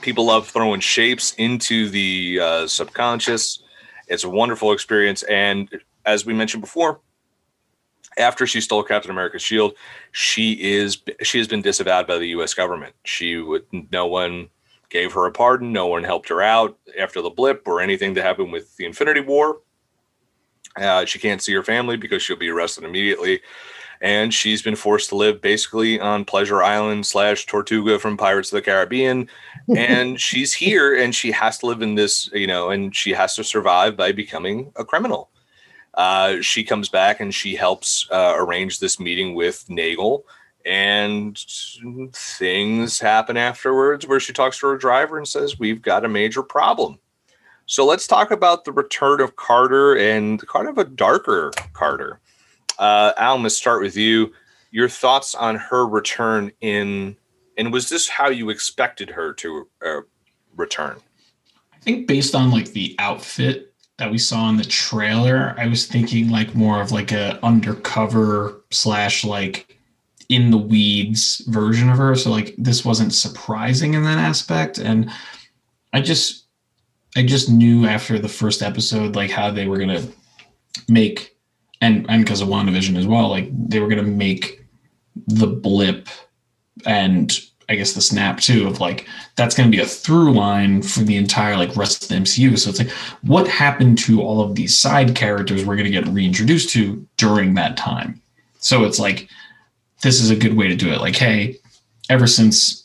People love throwing shapes into the uh, subconscious. It's a wonderful experience, and as we mentioned before, after she stole Captain America's shield, she is she has been disavowed by the U.S. government. She would no one gave her a pardon. No one helped her out after the blip or anything that happened with the Infinity War. Uh, she can't see her family because she'll be arrested immediately. And she's been forced to live basically on Pleasure Island slash Tortuga from Pirates of the Caribbean. And she's here and she has to live in this, you know, and she has to survive by becoming a criminal. Uh, she comes back and she helps uh, arrange this meeting with Nagel. And things happen afterwards where she talks to her driver and says we've got a major problem. So let's talk about the return of carter and kind of a darker carter. Uh al i'm gonna start with you. Your thoughts on her return in and was this how you expected her to uh, return I think based on like the outfit that we saw in the trailer, I was thinking like more of like a undercover slash like in the weeds version of her. So like this wasn't surprising in that aspect. And I just I just knew after the first episode like how they were gonna make and and because of WandaVision as well, like they were gonna make the blip and I guess the snap too of like that's going to be a through line for the entire like rest of the MCU. So it's like, what happened to all of these side characters we're going to get reintroduced to during that time? So it's like, this is a good way to do it. Like, hey, ever since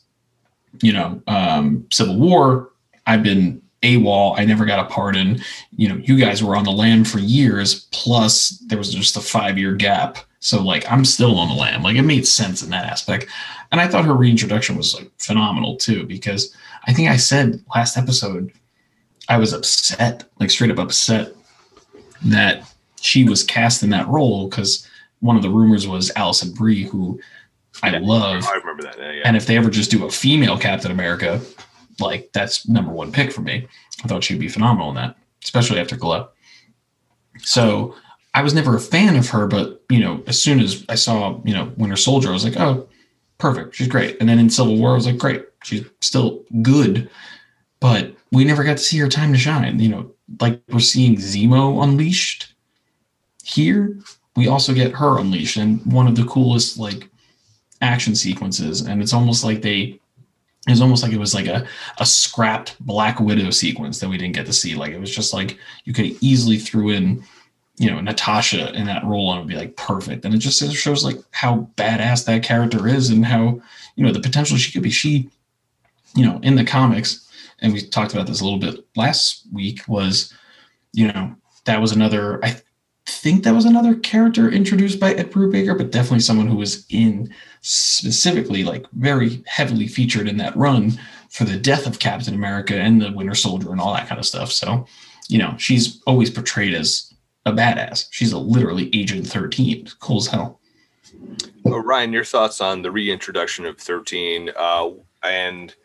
you know um, Civil War, I've been AWOL. I never got a pardon. You know, you guys were on the land for years. Plus, there was just a five year gap. So like, I'm still on the land. Like, it made sense in that aspect. And I thought her reintroduction was like phenomenal too, because I think I said last episode I was upset, like straight up upset that she was cast in that role because one of the rumors was Alison Brie, who I Yeah. love. Oh, i remember that yeah And if they ever just do a female Captain America, like that's number one pick for me. I thought she'd be phenomenal in that, especially after Glow. So I was never a fan of her, but you know, as soon as I saw, you know, Winter Soldier, I was like, oh, perfect. She's great. And then in Civil War, I was like, great. She's still good, but we never got to see her time to shine. You know, like we're seeing Zemo unleashed here. We also get her unleashed and one of the coolest like action sequences. And it's almost like they it was almost like it was like a, a scrapped Black Widow sequence that we didn't get to see. Like it was just like you could easily threw in, you know, Natasha in that role and it would be like perfect. And it just shows like how badass that character is and how, you know, the potential she could be. She, you know, in the comics, and we talked about this a little bit last week, was, you know, that was another, I think that was another character introduced by Ed Brubaker, but definitely someone who was in specifically like very heavily featured in that run for the death of Captain America and the Winter Soldier and all that kind of stuff. So, you know, she's always portrayed as a badass. She's a literally Agent 13. Cool as hell. Uh, Ryan, your thoughts on the reintroduction of 13 uh, and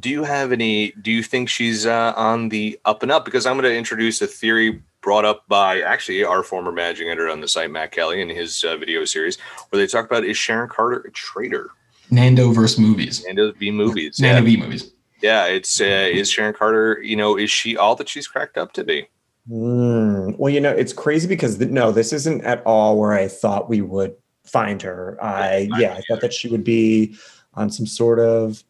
do you have any do you think she's uh, on the up and up because i'm going to introduce a theory brought up by actually our former managing editor on the site matt kelly in his uh, video series where they talk about is sharon carter a traitor Nando versus movies. nando v movies Nando yeah, V movies. yeah it's uh, is sharon carter you know is she all that she's cracked up to be Mm, well, you know, it's crazy because th- no, this isn't at all where I thought we would find her. I yeah, I thought that she would be on some sort of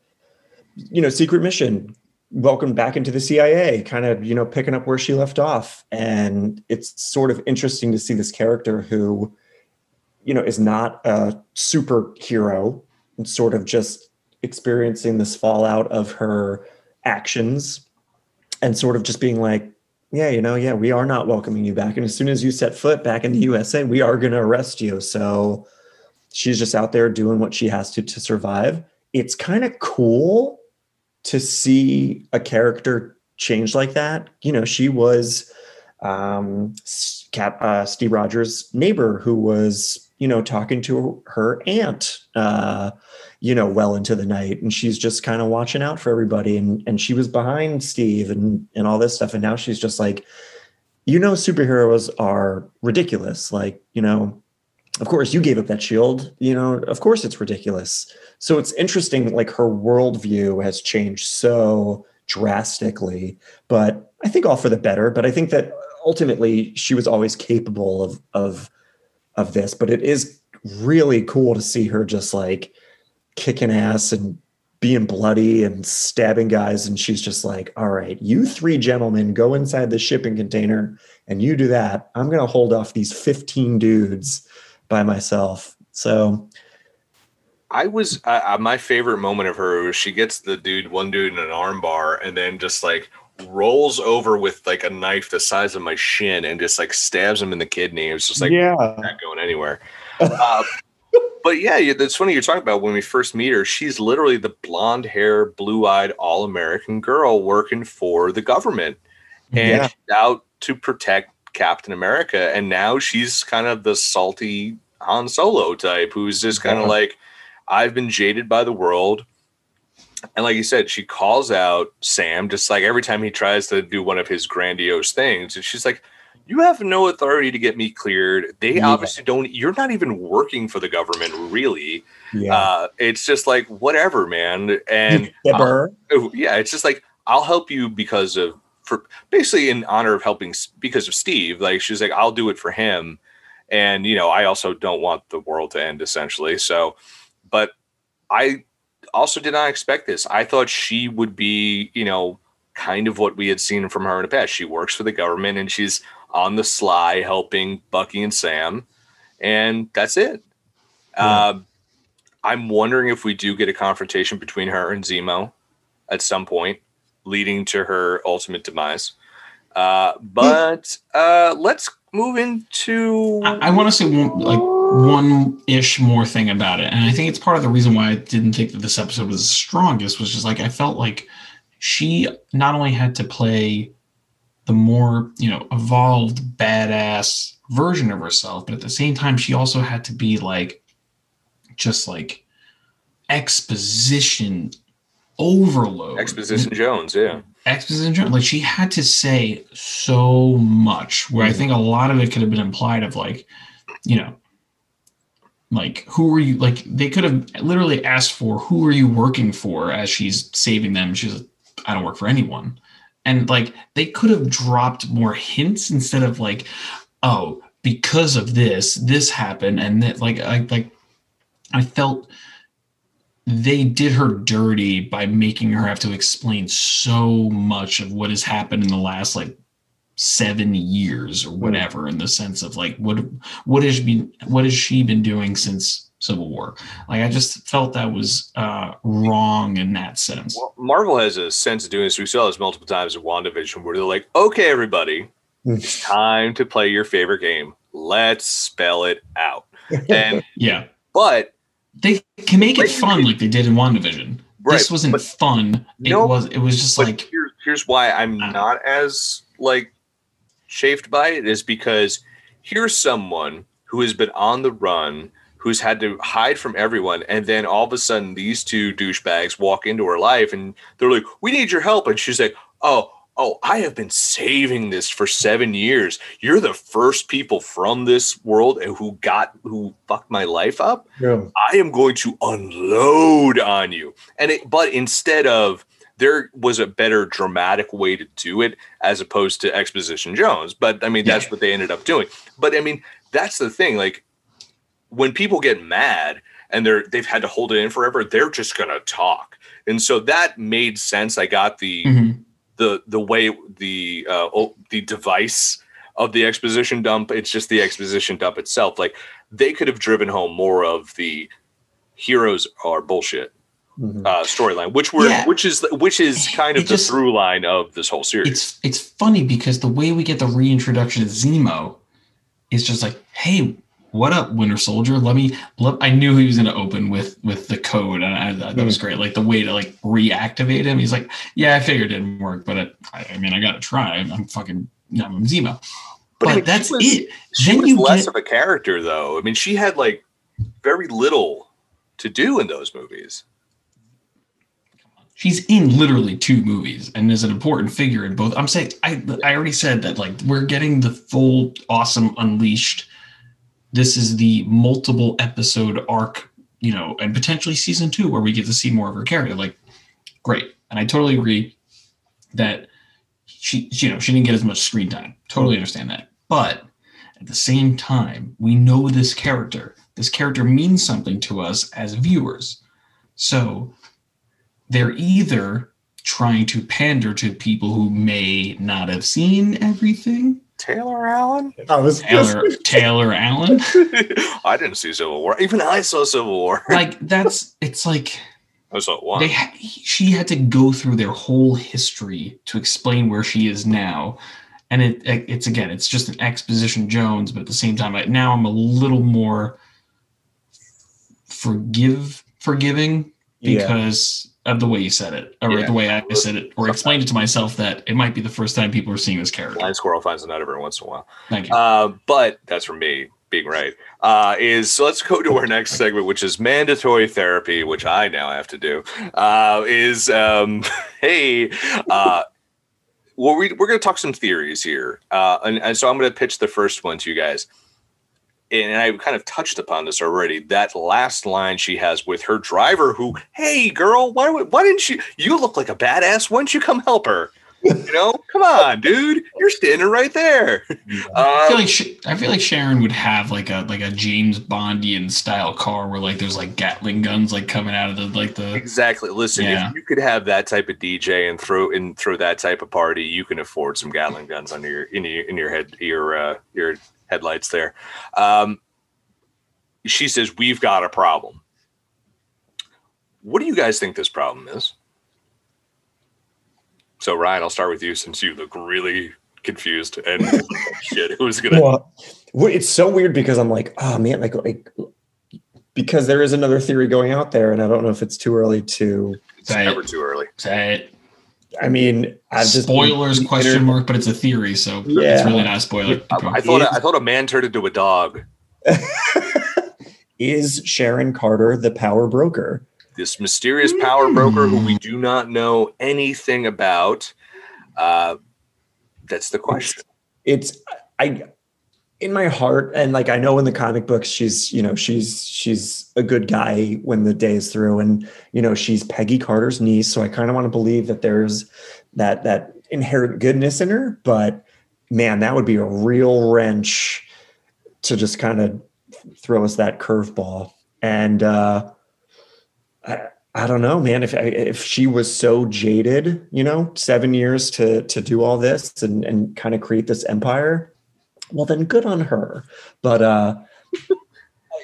you know secret mission, welcome back into the CIA, kind of you know picking up where she left off. And it's sort of interesting to see this character who you know is not a superhero and sort of just experiencing this fallout of her actions and sort of just being like yeah, you know, yeah, we are not welcoming you back. And as soon as you set foot back in the USA, we are going to arrest you. So she's just out there doing what she has to to survive. It's kind of cool to see a character change like that. You know, she was um, Cap, uh, Steve Rogers' neighbor who was, you know, talking to her aunt. Uh, you know, well into the night. And she's just kind of watching out for everybody. And and she was behind Steve and and all this stuff. And now she's just like, you know, superheroes are ridiculous. Like, you know, of course you gave up that shield. You know, of course it's ridiculous. So it's interesting, like her worldview has changed so drastically, but I think all for the better. But I think that ultimately she was always capable of of of this. But it is really cool to see her just like kicking ass and being bloody and stabbing guys. And she's just like, all right, you three gentlemen go inside the shipping container and you do that. I'm going to hold off these 15 dudes by myself. So I was, uh, uh, my favorite moment of her was she gets the dude, one dude in an armbar and then just like rolls over with like a knife the size of my shin and just like stabs him in the kidney. It was just like, yeah, not going anywhere. Uh, but yeah, it's funny you're talking about when we first meet her. She's literally the blonde hair, blue eyed, all American girl working for the government and yeah. out to protect Captain America. And now she's kind of the salty Han Solo type who's just kind of yeah. like, I've been jaded by the world. And like you said, she calls out Sam just like every time he tries to do one of his grandiose things. And she's like, you have no authority to get me cleared. They yeah. obviously don't. You're not even working for the government, really. Yeah. Uh, it's just like whatever, man. And uh, yeah, it's just like I'll help you because of for basically in honor of helping because of Steve. Like she's like, I'll do it for him. And you know, I also don't want the world to end essentially. So, but I also did not expect this. I thought she would be, you know, kind of what we had seen from her in the past. She works for the government and she's on the sly helping Bucky and Sam, and that's it. Yeah. Uh, I'm wondering if we do get a confrontation between her and Zemo at some point, leading to her ultimate demise. Uh, but uh, let's move into. I, I want to say one, like one ish more thing about it, and I think it's part of the reason why I didn't think that this episode was the strongest. Was just like I felt like she not only had to play the more you know evolved badass version of herself but at the same time she also had to be like just like exposition overload. Exposition jones yeah. Exposition jones like she had to say so much where i mm-hmm. think a lot of it could have been implied of like you know like who are you like they could have literally asked for who are you working for? as she's saving them. She's like i don't work for anyone and like they could have dropped more hints instead of like oh because of this this happened and that like i like i felt they did her dirty by making her have to explain so much of what has happened in the last like seven years or whatever in the sense of like what what has been what has she been doing since Civil War. Like I just felt that was uh, wrong in that sense. Well, Marvel has a sense of doing this. We saw this multiple times in WandaVision where they're like, okay, everybody, it's time to play your favorite game. Let's spell it out. And yeah, but they can make it fun like they did in WandaVision. Right, this wasn't fun. It no, was it was just like here, here's why I'm uh, not as like chafed by it is because here's someone who has been on the run who's had to hide from everyone. And then all of a sudden, these two douchebags walk into her life and they're like, We need your help. And she's like, Oh, oh, I have been saving this for seven years. You're the first people from this world who got who fucked my life up. Yeah. I am going to unload on you. And it, but instead of there was a better dramatic way to do it as opposed to Exposition Jones. But I mean, that's Yeah. what they ended up doing. But I mean, that's the thing. Like when people get mad and they're they've had to hold it in forever, they're just gonna talk. And so that made sense. I got the Mhm. the the way the uh the device of the exposition dump it's just the exposition dump itself like they could have driven home more of the heroes are bullshit Mhm. uh storyline which were Yeah. which is which is kind of It the just- through line of this whole series It's it's funny because the way we get the reintroduction of Zemo is just like, hey, what up, Winter Soldier? Let me. Let, I knew he was going to open with with the code, and I, that was hmm. great. Like the way to like reactivate him. He's like, yeah, I figured it didn't work, but it, I, I mean, I got to try. I'm fucking. I'm Zemo. But, she that's was- it. she then was you less get- of a character though i mean she had like very little to do in those movies she's in literally two movies and is an important figure in both. I'm saying I I already said that like we're getting the full awesome unleashed. This is the multiple episode arc, you know, and potentially season two where we get to see more of her character. Like, great, and I totally agree that she, you know, she didn't get as much screen time. Totally understand that, but at the same time, we know this character. This character means something to us as viewers. So they're either trying to pander to people who may not have seen everything. Taylor allen? I was Taylor Taylor Allen, i didn't see civil war. Even i saw civil war. Like that's it's like i saw one they ha- she had to go through their whole history to explain where she is now, and it it's again it's just an exposition Jones, but at the same time I, now I'm a little more forgive forgiving yeah. because of the way you said it or Yeah. the way I said it or explained it to myself that it might be the first time people are seeing this character. blind squirrel finds a nut every once in a while Thank you. Uh, but that's from me being right. Uh, is so let's go to our next segment, which is mandatory therapy, which I now have to do. Uh, is um, hey, uh, well, we, we're going to talk some theories here, uh, and, and so I'm going to pitch the first one to you guys. And I kind of touched upon this already. That last line she has with her driver, who, hey, girl, why, why didn't you? You look like a badass. Why don't you come help her? You know, come on, dude. You're standing right there. I feel Um, like Sh- I feel like Sharon would have like a like a James Bondian style car where like there's like Gatling guns like coming out of the like the Exactly. Listen, Yeah. if you could have that type of DJ and throw and throw that type of party, you can afford some Gatling guns under your in your in your head your uh, your headlights there. Um, she says we've got a problem. What do you guys think this problem is? So Ryan, I'll start with you since you look really confused and shit. Who's gonna? Well, well, it's so weird because I'm like, oh man, like like because there is another theory going out there, and I don't know if it's too early to. It's Say never too early. say it. I mean, I've just spoilers question mark, but it's a theory, so Yeah. it's really not a spoiler. I, I thought I thought a man turned into a dog. is Sharon Carter the power broker? this mysterious power broker who we do not know anything about. Uh, that's the question. It's I in my heart, and like I know in the comic books, she's you know she's she's a good guy when the day is through, and you know she's Peggy Carter's niece, so I kind of want to believe that there's that that inherent goodness in her. But man, that would be a real wrench to just kind of throw us that curveball. And uh, I, I don't know, man. If if she was so jaded, you know, seven years to to do all this and and kind of create this empire, well, then good on her. But uh,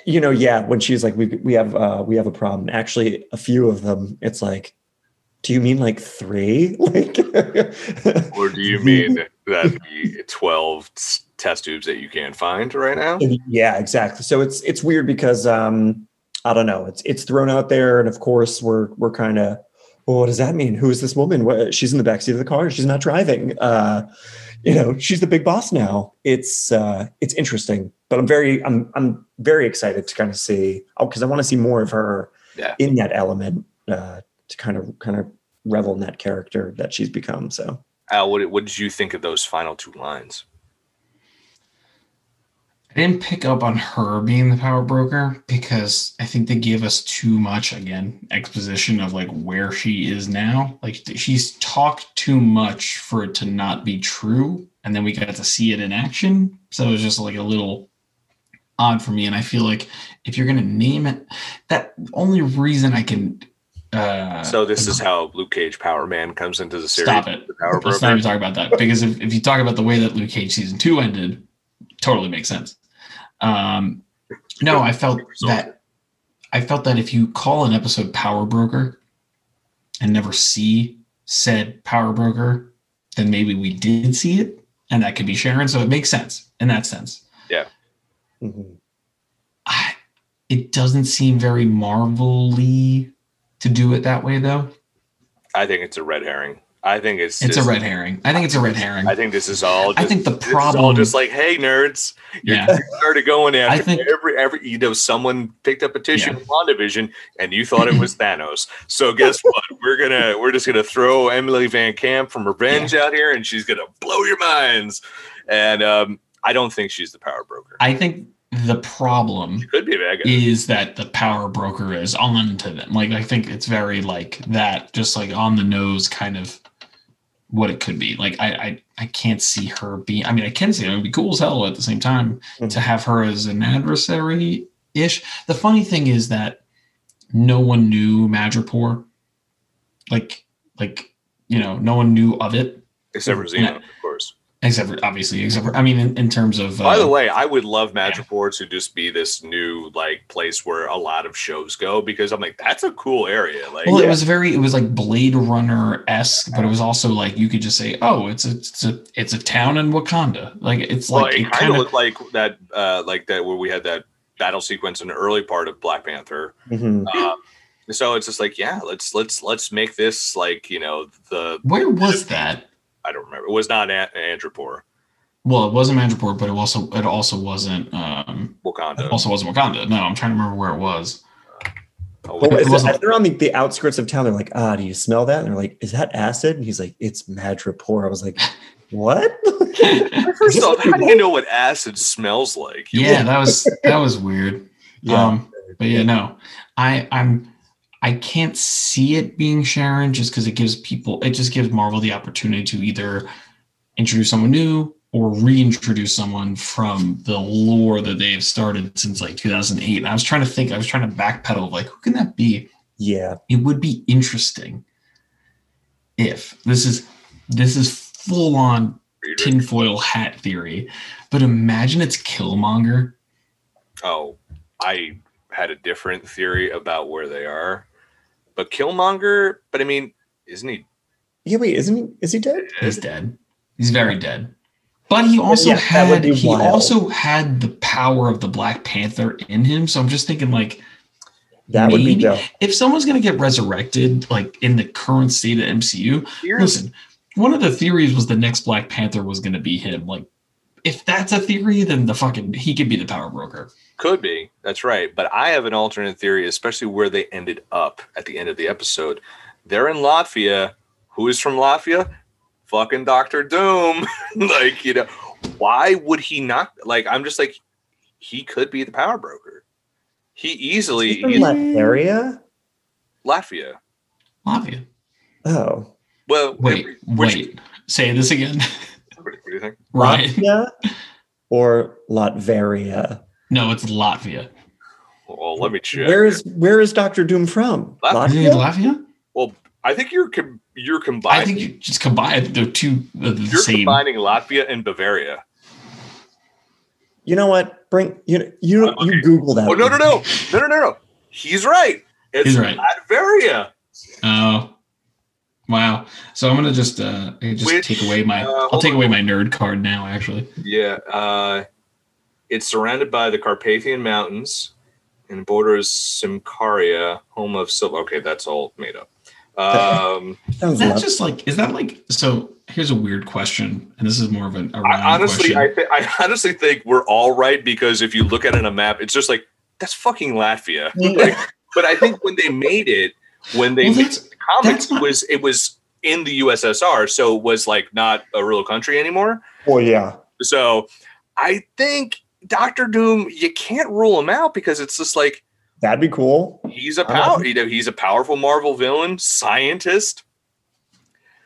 you know, yeah, when she's like, we we have uh, we have a problem. Actually, a few of them. It's like, do you mean like three? Like, Or do you mean that the 12 test tubes that you can't find right now? yeah exactly so it's it's weird because um i don't know it's it's thrown out there and of course we're we're kind of well what does that mean who is this woman what, she's in the backseat of the car she's not driving uh you know she's the big boss now it's uh it's interesting but i'm very i'm i'm very excited to kind of see oh because i want to see more of her Yeah. in that element uh to kind of kind of revel in that character that she's become so Al, what, what did you think of those final two lines? I didn't pick up on her being the power broker because I think they gave us too much again exposition of like where she is now. Like she's talked too much for it to not be true, and then we got to see it in action. So it was just like a little odd for me. And I feel like if you're gonna name it, that only reason I can. Uh, So this is how Luke Cage Power Man comes into the series. Stop it. Let's not even talk about that because if, if you talk about the way that Luke Cage season two ended, totally makes sense. Um, no, I felt that I felt that if you call an episode Power Broker and never see said Power Broker, then maybe we did see it, and that could be Sharon. So it makes sense in that sense. Mhm. I, it doesn't seem very Marvel-y to do it that way, though. I think it's a red herring. I think it's It's a red herring. I think it's a red herring. I think this is all. Just, I think the problem is all just like, hey, nerds, you yeah. started going after I think- every every. You know, someone picked up a tissue Yeah. from WandaVision, and you thought it was Thanos. So guess what? We're gonna we're just gonna throw Emily Van Camp from Revenge out here, and she's gonna blow your minds. And um, I don't think she's the power broker. I think the problem could be a is that the power broker is on to them. Like I think it's very like that, just like on the nose kind of what it could be. Like I I, I can't see her being I mean I can see it. It would be cool as hell at the same time to mm-hmm. have her as an adversary ish. The funny thing is that no one knew Madripoor. Like like you know, no one knew of it. Except for Xena, of course. Except for obviously, except for I mean in, in terms of By the uh, way, I would love Madripoor to just be this new like place where a lot of shows go because I'm like, that's a cool area. Like, Well, Yeah. it was very, it was like Blade Runner esque, but it was also like you could just say, "Oh, it's a, it's a, it's a town in Wakanda." Like it's well, like it it kind kind of of, looked like that, uh, like that where we had that battle sequence in the early part of Black Panther. Mhm. Um, so it's just like, yeah, let's let's let's make this like you know the where was that? I don't remember. It was not An- Andropor, Well, it wasn't Madripoor, but it also it also wasn't um Wakanda. it also wasn't Wakanda. No, I'm trying to remember where it was. Oh, Well, it, wasn't- as they're on the, the outskirts of town. They're like, ah, do you smell that? And they're like, is that acid? And he's like, it's madripoor. I was like, what? First off, how do you know what acid smells like? You yeah, that was that was weird. yeah. Um, but yeah, no, I I'm I can't see it being Sharon just because it gives people it just gives Marvel the opportunity to either introduce someone new or reintroduce someone from the lore that they've started since like 2008. And I was trying to think, I was trying to backpedal like who can that be? yeah. It would be interesting if this is this is full on tinfoil hat theory, but imagine it's Killmonger. Oh, I had a different theory about where they are, but Killmonger. But I mean, isn't he? Yeah, wait, isn't he? Is he dead? He's dead. He's very dead. But he also Yeah, had he wild. also had the power of the Black Panther in him. So I'm just thinking like That would be dope. if someone's gonna get resurrected like in the current state of MCU, Here's, listen, one of the theories was the next Black Panther was gonna be him. Like if that's a theory, then the fucking he could be the power broker. could be. That's right. But I have an alternate theory, especially where they ended up at the end of the episode. They're in Latvia. Who is from Latvia? Fucking Doctor Doom. like you know, why would he not? Like I'm just like, he could be the power broker. He easily He's from Latveria? Latvia. Latvia. Oh. Well, Wait, which- wait. Say this again. What do you think? right. Latvia or Latveria? No, it's Latvia. Well, let me check. Where is where is Doctor Doom from? Latvia. Is Latvia? Latvia? I think you're com- you're combining. I think you just combine the two the, the you're same. combining Latvia and Bavaria. You know what? Bring you you Uh, okay. you Google that. Oh no no no no no no no! He's right. It's He's right. Latveria. Oh, wow. So I'm gonna just uh just Which, take away my uh, I'll take on. away my nerd card now. Actually, Yeah. Uh, it's surrounded by the Carpathian Mountains and borders Symkaria, home of Silver. Okay, that's all made up. Um, Sounds is that lovely. just like is that like so? Here's a weird question, and this is more of an around I, honestly, question. I, th- I honestly think we're all right because if you look at it on a map, it's just like that's fucking Latvia. Like, but I think when they made it, when they Well, made that's- the comics, not- was it was in the USSR, so it was like not a real country anymore. Well, yeah. So I think Doctor Doom, you can't rule him out because it's just like That'd be cool. he's a power, like you know, he's a powerful Marvel villain, scientist.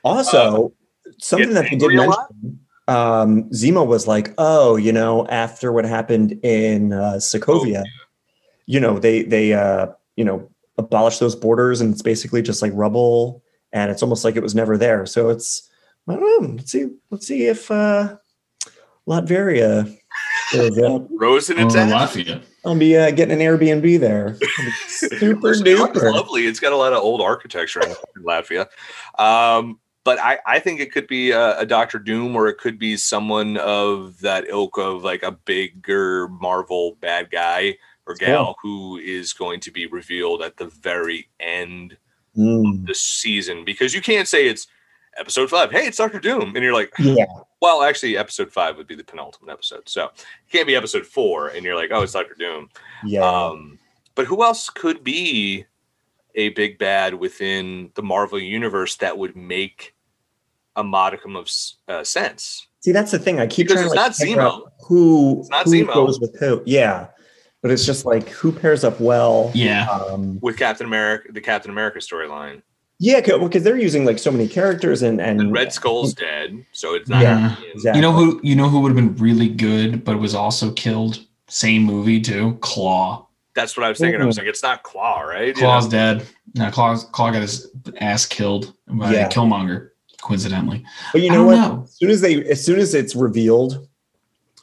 Also, something that they did mention, um, Zemo was like, "Oh, you know, after what happened in uh, Oh, Sokovia, you know, they they uh, you know abolished those borders, and it's basically just like rubble, and it's almost like it was never there. So it's I don't know. Let's see. Let's see if uh, Latveria. shows up. Rose in Oh, its ass. Latvia. I'll be uh, getting an Airbnb there. Super It's duper. lovely. It's got a lot of old architecture in in Latvia. Um, but I, I think it could be a, a Doctor Doom or it could be someone of that ilk of like a bigger Marvel bad guy or gal who is going to be revealed at the very end Mm, of the season because you can't say it's episode five. Hey, it's Doctor Doom. And you're like, yeah. well, actually, episode five would be the penultimate episode. So it can't be episode four. And you're like, oh, it's Doctor Doom. Yeah. Um, but who else could be a big bad within the Marvel universe that would make a modicum of uh, sense? See, that's the thing. I keep Because trying to it's like, not Zemo. who, It's not who Zemo. goes with who. Yeah, but it's just like who pairs up well. Yeah. Um, With Captain America, the Captain America storyline, yeah, because they're using like so many characters and and and Red Skull's dead, so it's not. Yeah. Exactly. You know who you know who would have been really good, but was also killed? Same movie too. Klaue. That's what I was thinking. I was like, it's not Klaue, right? You Klaue's know? dead. No, Klaue Klaue got his ass killed by Yeah. Killmonger, coincidentally. But you know what? know. As soon as they, as soon as it's revealed,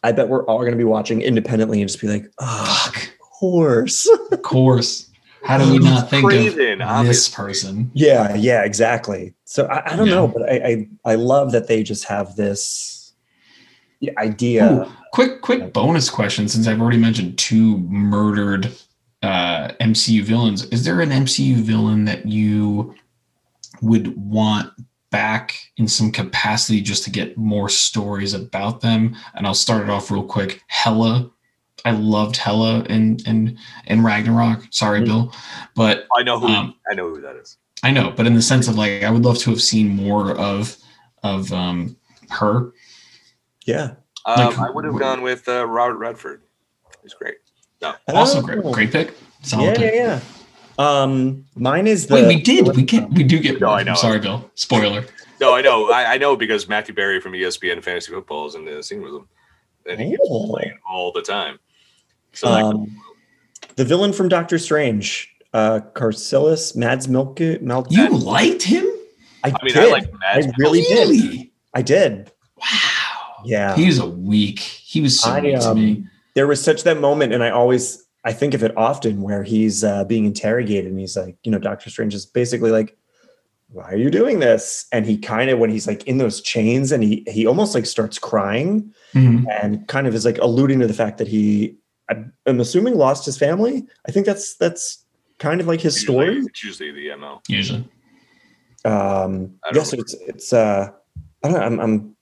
I bet we're all going to be watching independently and just be like, oh, Fuck. of course. Of course. How do we not think Craven, of this person? yeah, yeah, exactly. So I, I don't Yeah. know, but I, I I love that they just have this idea. Ooh, quick, quick bonus question since I've already mentioned two murdered uh, MCU villains. Is there an MCU villain that you would want back in some capacity just to get more stories about them? And I'll start it off real quick. Hela. I loved Hela in in in Ragnarok. Sorry, Mhm. Bill, but I know who. Um, I know who that is. I know, but in the sense of like, I would love to have seen more of of um, her. Yeah. Um, I would have gone with uh, Robert Redford. He's great. No. Also, Oh. great, great pick. Solid Yeah, pick. yeah, yeah. Um, mine is the. Wait, we did. We get. We do get. No, more. I know. Sorry, Bill. Spoiler. No, I know. I, I know because Matthew Berry from ESPN Fantasy Football is in the scene with him, and he Oh. playing all the time. So like, Um, the villain from Doctor Strange, uh, Kaecilius Mads Milk. Mal- You liked him? I, I mean, did. I like Mads. I really did. I did. Wow. Yeah. He was a weak. He was so I, weak to me. um, there was such that moment, and I always I think of it often where he's uh, being interrogated, and he's like, you know, Doctor Strange is basically like, "Why are you doing this?" And he kind of when he's like in those chains, and he he almost like starts crying, Mhm. and kind of is like alluding to the fact that he, I'm I'm assuming, lost his family. I think that's that's kind of like his usually- story. It's usually the MO. Usually. Um, I don't yes, it's it's. Uh, I don't know. I'm I'm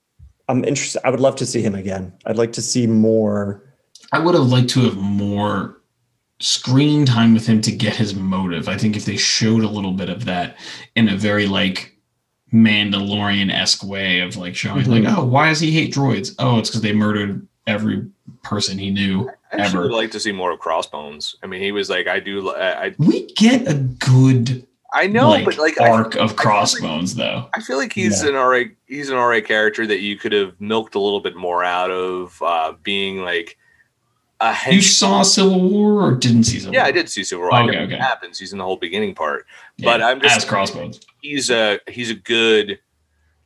I'm interested. I would love to see him again. I'd like to see more. I would have liked to have more screen time with him to get his motive. I think if they showed a little bit of that in a very like Mandalorian esque way of like showing Mhm. like, oh, why does he hate droids? Oh, it's because they murdered every person he knew. I actually Ever. would like to see more of Crossbones. I mean, he was like, I do. I I, We get a good I know, like, but like I, arc of like- crossbones though. I feel like he's Yeah. an alright. He's an alright character that you could have milked a little bit more out of uh, being like a You saw Civil War or didn't see Civil War? Yeah, I did see Civil War. I Okay, okay. happens. He's in the whole beginning part. Yeah, but I'm just- as crossbones. He's a he's a good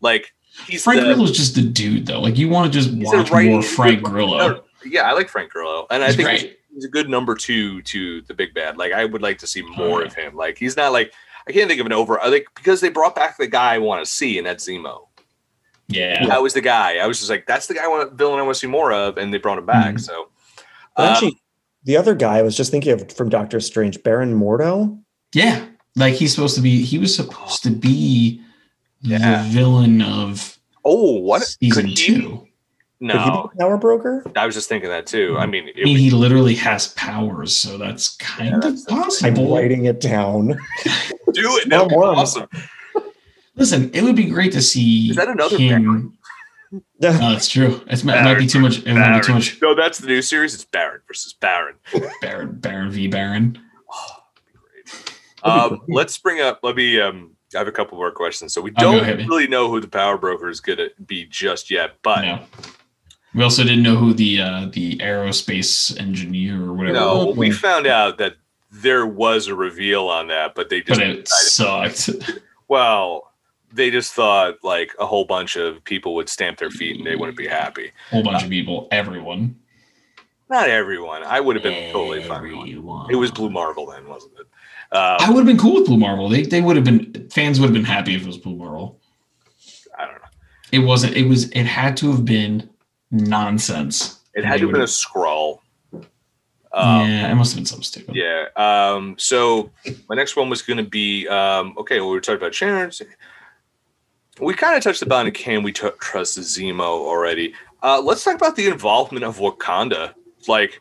like he's Frank the, Grillo's just the dude though. Like you want to just He's watch writing- more Frank Grillo. no, yeah, I like Frank Grillo, and I think he's, he's a good number two to the big bad. Like I would like to see more yeah. of him. Like he's not like I can't think of an over. I think because they brought back the guy I want to see, and that's Zemo. Yeah. That was the guy. I was just like, that's the guy I want villain I want to see more of, and they brought him back. Mhm. So But uh, actually, the other guy I was just thinking of from Doctor Strange, Baron Mordo. Yeah. Like he's supposed to be he was supposed to be Yeah. the villain of oh, what season could he- two. Could he be No, power broker? I was just thinking that too. I mean, it I mean, would- he literally has powers, so that's kind Yeah, of that's- I'm writing it down. do it. No That would awesome. Listen, it would be great to see Is that another him. No, that's true. It's, it might be too much. It might be too much. No, that's the new series. It's Baron versus Baron. Baron, Baron v Baron. Oh, great. Um, let's bring up. Let me. Um, I have a couple more questions. So we Oh, don't ahead, man. really know who the power broker is going to be just yet, but No. We also didn't know who the uh, the aerospace engineer or whatever. no, we found out that there was a reveal on that, but they just but it sucked. well, they just thought like a whole bunch of people would stamp their feet and they wouldn't be happy. whole bunch of people, everyone. Not everyone. I would have been totally fine. it. Everyone. It was Blue Marvel then, wasn't it? Uh, I would have been cool with Blue Marvel. They they would have been fans would have been happy if it was Blue Marvel. I don't know. It wasn't. It was. It had to have been nonsense. It had to have been a scroll. Um, yeah, it must have been something stupid. Yeah. Um, so my next one was going to be um, okay. Well, we were talking about Sharon. We kind of touched upon can we t- trust Zemo already? Uh, let's talk about the involvement of Wakanda. Like,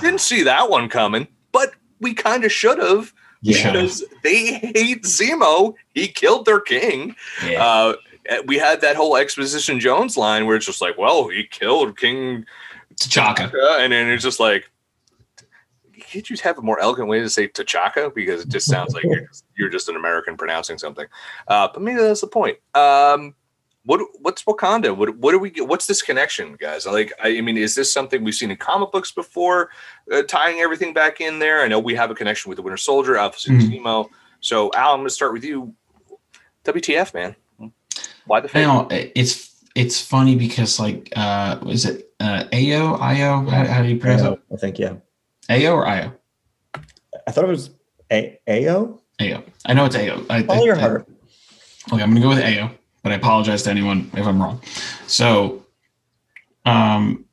didn't see that one coming, but we kind of should have Yeah. because they hate Zemo. He killed their king. Yeah. Uh, we had that whole Exposition Jones line where it's just like, well, he killed King T'Chaka. T'Chaka, and then it's just like, can't you have a more elegant way to say T'Chaka? Because it just sounds like you're just, you're just an American pronouncing something. Uh, but maybe that's the point. Um, what what's Wakanda? What what do we get? What's this connection, guys? Like, I, I mean, is this something we've seen in comic books before? Uh, tying everything back in there. I know we have a connection with the Winter Soldier, Alpha Mhm. Zemo. So, Al, I'm going to start with you. WTF, man? Why the I fake? know it's it's funny because like uh is it uh Ao Io how, how do you pronounce it? I think yeah. Ao or Io? I thought it was A Ao. Ao. I know it's Ao. I, Follow I- your I- heart. Okay, I'm gonna go with Ayo, but I apologize to anyone if I'm wrong. So, um,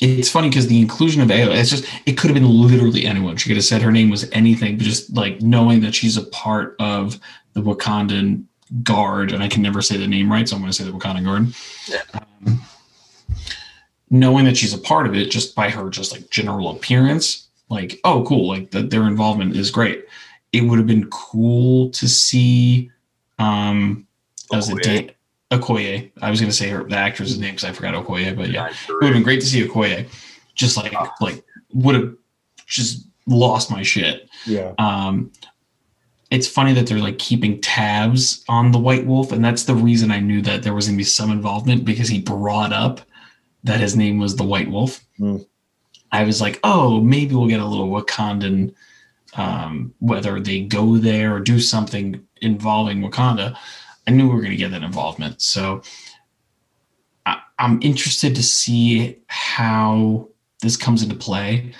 it's funny because the inclusion of Ayo, it's just it could have been literally anyone. She could have said her name was anything, but just like knowing that she's a part of the Wakandan Guard, and I can never say the name right, so I'm gonna say the Wakandan Guard. Yeah. Um, knowing that she's a part of it just by her just like general appearance, like oh cool, like that their involvement is great. It would have been cool to see um was a Okoye. date Okoye. I was gonna say her the actress's name because I forgot Okoye, but yeah, Nine it would have been great to see Okoye. Just like Ah. like would have just lost my shit. Yeah. Um it's funny that they're like keeping tabs on the White Wolf, and that's the reason I knew that there was gonna be some involvement because he brought up that his name was the White Wolf. Hmm. I was like, oh, maybe we'll get a little Wakandan, um, whether they go there or do something involving Wakanda. I knew we were going to get that involvement. So I, I'm interested to see how this comes into play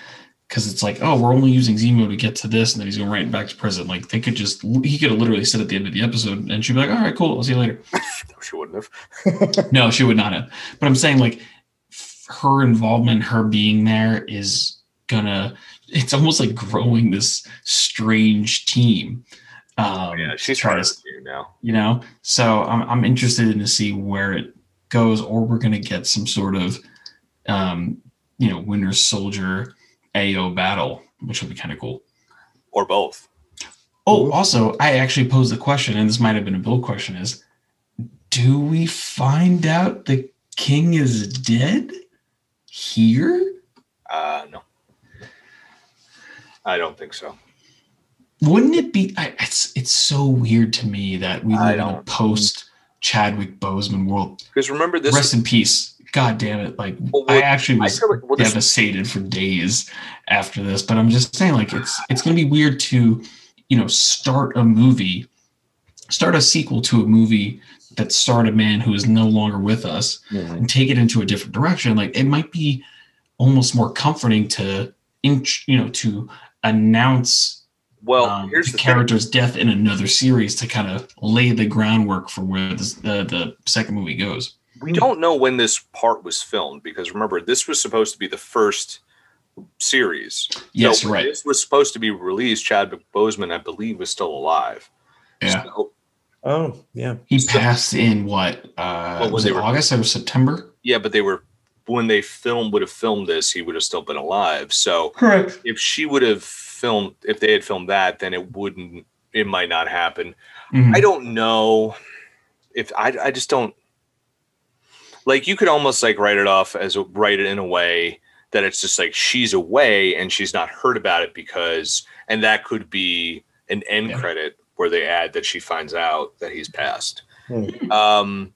because it's like, oh, we're only using Zemo to get to this, and then he's going right back to prison. Like they could just, he could have literally said at the end of the episode, and she'd be like, all right, cool, I'll see you later. No, she wouldn't have. No, she would not have. But I'm saying like her involvement, her being there is gonna. It's almost like growing this strange team. Um, yeah, she's trying to, to you now. you know. So I'm I'm interested in to see where it goes, or we're gonna get some sort of, um, you know, Winter Soldier Ayo battle, which would be kind of cool. Or both. Oh, also, I actually posed the question, and this might have been a Bill question: Is do we find out the king is dead here? Uh, no. I don't think so. Wouldn't it be? I, it's it's so weird to me that we live in a post Chadwick Boseman world. Because remember this. Rest in peace. God damn it! Like Well, I actually I was feel like well, devastated for days after this. But I'm just saying, like, it's it's going to be weird to, you know, start a movie, start a sequel to a movie that starred a man who is no longer with us Mhm. and take it into a different direction. Like, it might be almost more comforting to, in, you know, to announce well, um, here's the the thing. character's death in another series to kind of lay the groundwork for where this, the the second movie goes. We don't know when this part was filmed because remember, this was supposed to be the first series. Yes, So right. This was supposed to be released. Chadwick Boseman, I believe, was still alive. Yeah. So, Oh yeah. He So- passed in what? Uh, when was they it were- August or September? yeah, but they were when they filmed would have filmed this, he would have still been alive. So Correct. if she would have filmed, if they had filmed that, then it wouldn't. It might not happen. Mm-hmm. I don't know if I. I just don't. like you could almost like write it off as write it in a way that it's just like she's away and she's not heard about it because and that could be an end Yeah. credit where they add that she finds out that he's passed. Hmm. Um,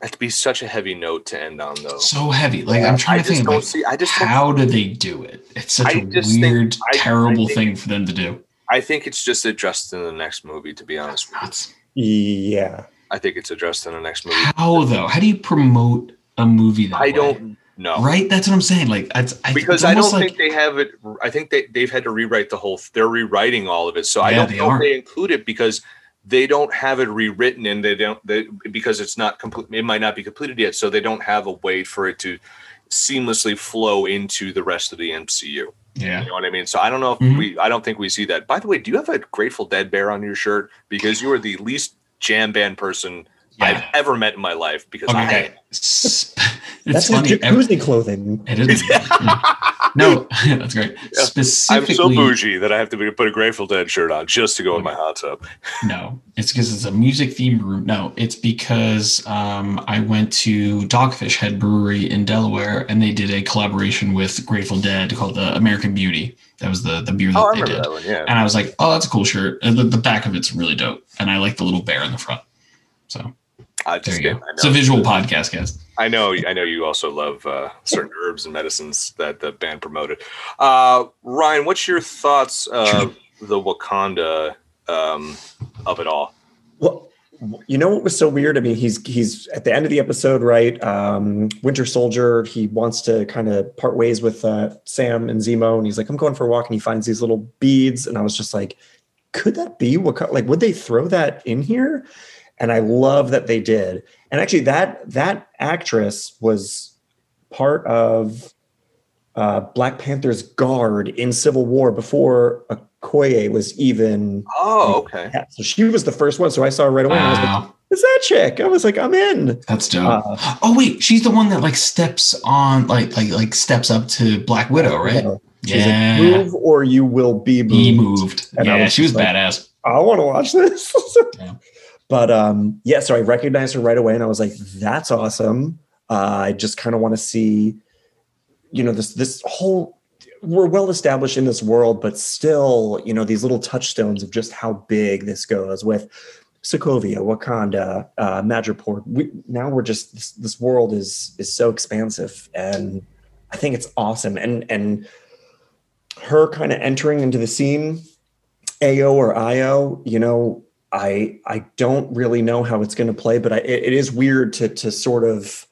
that'd be such a heavy note to end on, though. So heavy. Like I'm I trying to just think don't like, see. I just don't how do they do it? It's such I a just think- weird, I- I terrible think- thing for them to do. I think it's just addressed in the next movie. To be honest, with you. Yeah. I think it's addressed in the next movie. How though? How do you promote a movie that I way? don't know. Right? That's what I'm saying. Like, it's, I, because it's I don't like, think they have it. I think they they've had to rewrite the whole. They're rewriting all of it, so I don't they know are. if they include it because they don't have it rewritten and they don't they, because it's not complete. It might not be completed yet, so they don't have a way for it to seamlessly flow into the rest of the MCU. yeah. You know what I mean? So I don't know if Mhm. we. I don't think we see that. By the way, do you have a Grateful Dead bear on your shirt? Because you are the least jam band person I've ever met in my life. Because Okay. I. S- That's It's funny. his ev- jacuzzi clothing. It is. no, that's great. Yeah. I'm so bougie that I have to be, put a Grateful Dead shirt on just to go in my hot tub. No, it's because it's a music themed room. No, it's because um, I went to Dogfish Head Brewery in Delaware, and they did a collaboration with Grateful Dead called the American Beauty. That was the the beer that Oh, I they remember did. that one. Yeah. And I was like, oh, that's a cool shirt. And the, the back of it's really dope, and I like the little bear in the front. So I just get. I know. It's a visual podcast, guys. I know, I know you also love uh, certain herbs and medicines that the band promoted. Uh, Ryan, what's your thoughts of the Wakanda um, of it all? Well, you know what was so weird? I mean, he's he's at the end of the episode, right? Um, Winter Soldier. He wants to kind of part ways with uh, Sam and Zemo, and he's like, "I'm going for a walk," and he finds these little beads, and I was just like, "Could that be what? Like, would they throw that in here?" And I love that they did. And actually, that that actress was part of uh, Black Panther's guard in Civil War before Okoye was even. Oh, okay. Yeah, so she was the first one. So I saw her right away. And I was like, Wow, "Is that chick?" I was like, "I'm in." that's dope. Uh, oh wait, she's the one that like steps on, like like like steps up to Black Widow, right? So She's Yeah. like, "Move or you will be moved." He moved. And I Yeah, was she was like- badass. I want to watch this. Yeah. But um, yeah, so I recognized her right away, and I was like, "That's awesome." Uh, I just kind of want to see, you know, this this whole. We're well established in this world, but still, you know, these little touchstones of just how big this goes with Sokovia, Wakanda, uh, Madripoor. We, now we're just this, this world is is so expansive, and I think it's awesome. And and her kind of entering into the scene, AO or IO, you know, I I don't really know how it's going to play, but I, it, it is weird to to sort of.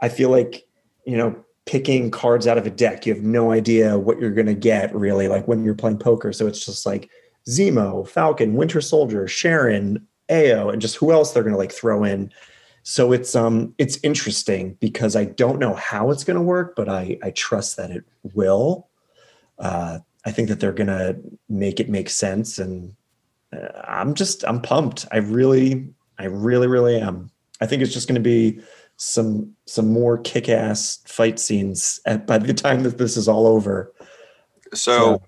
I feel like you know picking cards out of a deck. You have no idea what you're going to get really, like when you're playing poker. So it's just like Zemo, Falcon, Winter Soldier, Sharon, Ayo, and just who else they're going to like throw in. So it's um it's interesting because I don't know how it's going to work, but I I trust that it will. Uh, I think that they're going to make it make sense, and I'm just I'm pumped. I really I really really am. I think it's just going to be some some more kick-ass fight scenes at, by the time that this is all over. So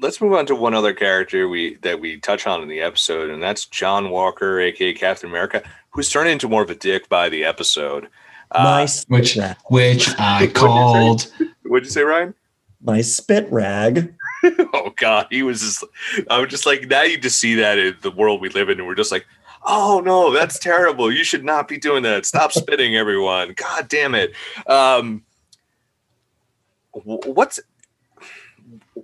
let's move on to one other character we that we touch on in the episode, and that's John Walker, aka Captain America, who's turned into more of a dick by the episode. my Uh, Which which I What'd you say? called what'd you say, Ryan? my spit rag. oh god he was just i was just like now you just see that in the world we live in and we're just like oh no that's terrible. You should not be doing that. Stop spitting everyone. God damn it. Um what's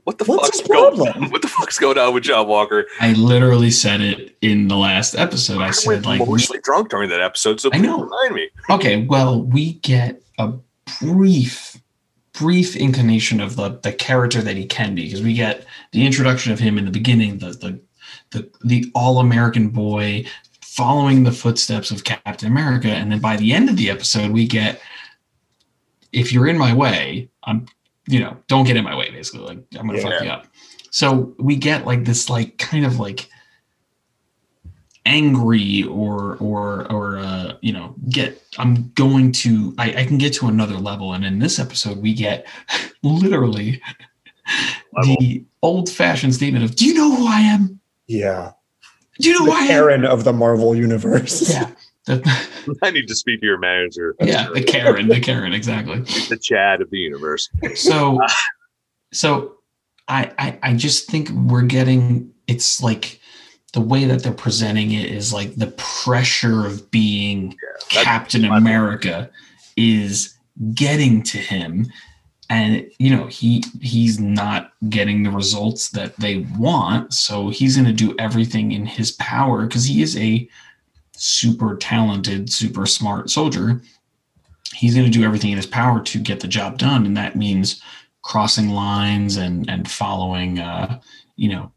what the What's fuck's his going what the fuck's going on with john walker? I literally said it in the last episode. I i said went like mostly drunk during that episode so I please know. remind me. Okay, well, we get a brief brief inclination of the the character that he can be because we get the introduction of him in the beginning, the the the, the all American boy following the footsteps of Captain America, and then by the end of the episode, we get if you're in my way, I'm you know don't get in my way basically like I'm gonna fuck you up. So we get like this like kind of like angry or or or uh you know get i'm going to I, I can get to another level and in this episode we get literally Level. the old-fashioned statement of do you know who i am Yeah, do you know the who i am Aaron of the Marvel universe. yeah the, I need to speak to your manager. yeah, the Karen, the Karen, exactly. the Chad of the universe. So, so I, I I just think we're getting it's like the way that they're presenting it is like the pressure of being that's Captain America is getting to him. And you know he he's not getting the results that they want so he's going to do everything in his power because he is a super talented super smart soldier. He's going to do everything in his power to get the job done and that means crossing lines and and following uh you know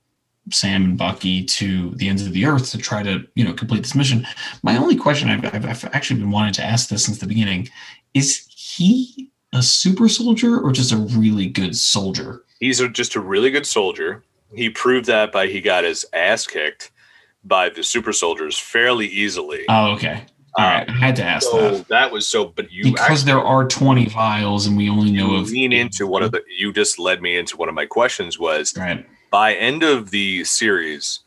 sam and bucky to the ends of the earth to try to you know complete this mission my only question I've, I've, I've actually been wanting to ask this since the beginning is he a super soldier or just a really good soldier He's a, just a really good soldier. He proved that by he got his ass kicked by the super soldiers fairly easily. oh okay all right i had to ask so that that was so, but you because actually there are 20 vials and we only know of lean into one of the. You just led me into one of my questions was right by end of the series,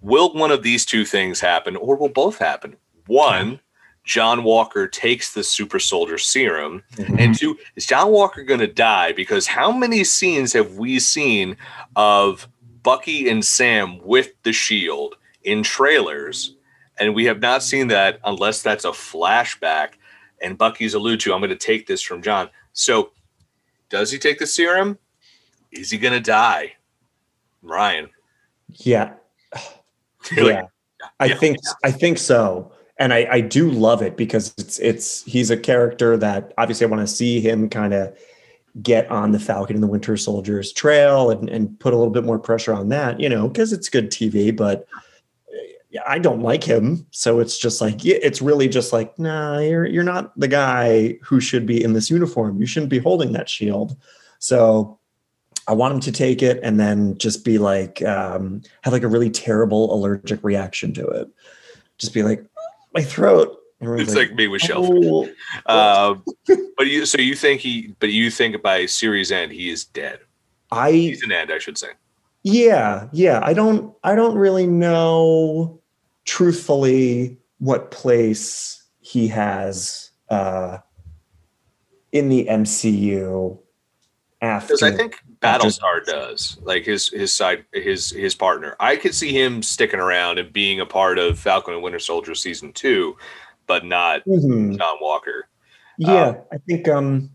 will one of these two things happen, or will both happen? One, John Walker takes the super soldier serum, Mhm. and two, is John Walker going to die? Because how many scenes have we seen of Bucky and Sam with the shield in trailers? And we have not seen that unless that's a flashback. And Bucky's allude to, I'm going to take this from John. So, does he take the serum? Is he going to die? Ryan. Yeah. You're like, yeah. I yeah. think I think so. And I, I do love it because it's it's he's a character that obviously I want to see him kind of get on the Falcon and the Winter Soldier's trail and, and put a little bit more pressure on that, you know, because it's good TV, but eh, I don't like him. So it's just like it's really just like, nah, you're you're not the guy who should be in this uniform. You shouldn't be holding that shield. So I want him to take it and then just be like, um, have like a really terrible allergic reaction to it. Just be like, my throat. It's like me with Shelf. "Oh." Um, but you, so you think he, but you think by series end he is dead. I Season end, I should say. yeah, yeah. I don't I don't really know truthfully what place he has uh in the MCU after Because I think Battlestar does, like his his side, his his partner. I could see him sticking around and being a part of Falcon and Winter Soldier season two, but not Mhm. John Walker. Yeah, I think um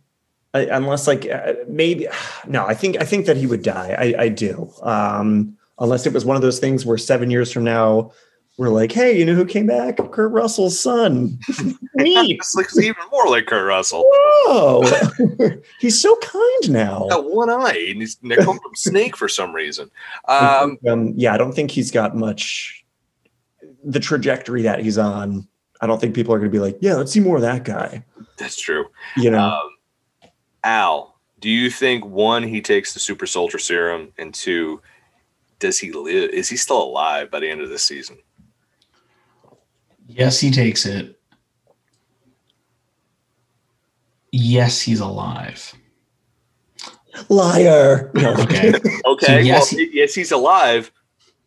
I, unless like uh, maybe no, I think I think that he would die. I, I do. Um unless it was one of those things where 7 years from now we're like, "Hey, you know who came back? Kurt Russell's son." Neat. This looks even more like Kurt Russell. Whoa. He's so kind now. Got one eye, and he's they call him Snake for some reason. Um, um, yeah, I don't think he's got much the trajectory that he's on. I don't think people are going to be like, "Yeah, let's see more of that guy." that's true. You know. Um, Al, do you think one he takes the super soldier serum, and two, does he live? Is he still alive by the end of this season? Yes, he takes it. Yes, he's alive. Liar. No. Okay. Okay, yes, well, yes, he's alive,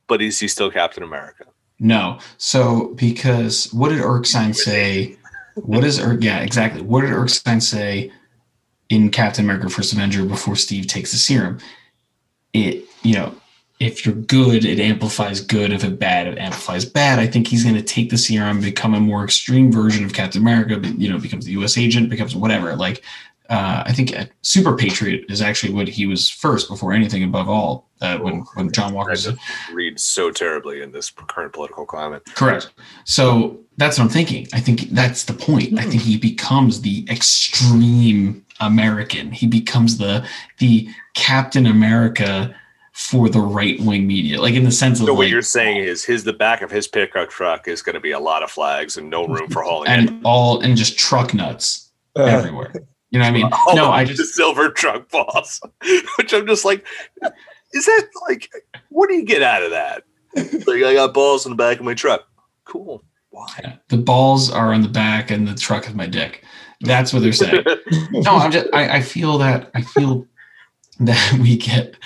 but is he still Captain America? No. So because what did Erskine say? What is Ur- yeah, exactly. What did Erskine say in Captain America First Avenger before Steve takes the serum? It, you know, if you're good, it amplifies good. If it bad, it amplifies bad. I think he's going to take the serum, become a more extreme version of Captain America, but, you know, becomes the US agent, becomes whatever. Like, uh, I think Super Patriot is actually what he was first before anything above all. Uh, when when John Walker just read so terribly in this current political climate. Correct. So that's what I'm thinking. I think that's the point. I think he becomes the extreme American. He becomes the the Captain America for the right wing media, like in the sense of So what like, you're saying is, his the back of his pickup truck is going to be a lot of flags and no room for hauling. it. and all and just truck nuts Uh, everywhere. You know what I mean? Oh, no, I the just silver truck boss, which I'm just like, is that like, what do you get out of that? Like, I got balls in the back of my truck. Cool. Why? yeah, the balls are on the back and the truck is my dick. That's what they're saying. no, I'm just I, I feel that I feel that we get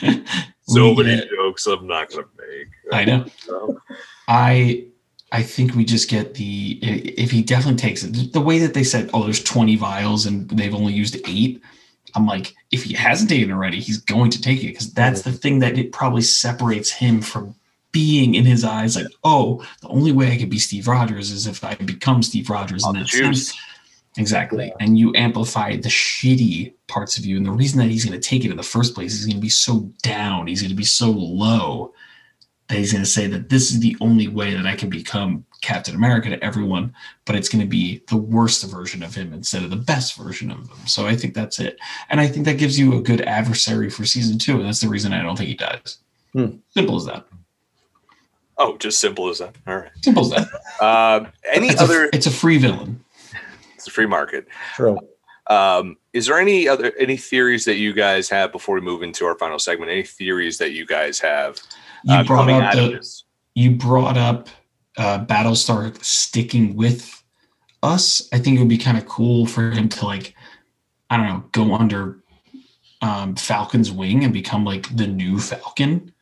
so many get- jokes I'm not to make. I know. So, I I think we just get the if he definitely takes it. The way that they said, oh, there's 20 vials and they've only used eight. I'm like, if he hasn't taken it already, he's going to take it because that's the thing that it probably separates him from being in his eyes like, oh, the only way I could be Steve Rogers is if I become Steve Rogers. On in that sense. Exactly. And you amplify the shitty parts of you. And the reason that he's going to take it in the first place is he's going to be so down. He's going to be so low that he's going to say that this is the only way that I can become Captain America to everyone, but it's going to be the worst version of him instead of the best version of him. So I think that's it. And I think that gives you a good adversary for season two. And that's the reason I don't think he dies. Hmm. Simple as that. Oh, just simple as that. All right. Simple as that. Uh, any It's, other? a, it's a free villain. It's a free market. True. Um, is there any other any theories that you guys have before we move into our final segment? Any theories that you guys have You uh, brought coming up out of the, this? you brought up uh, Battlestar sticking with us. I think it would be kind of cool for him to like, I don't know, go under um, Falcon's wing and become like the new Falcon.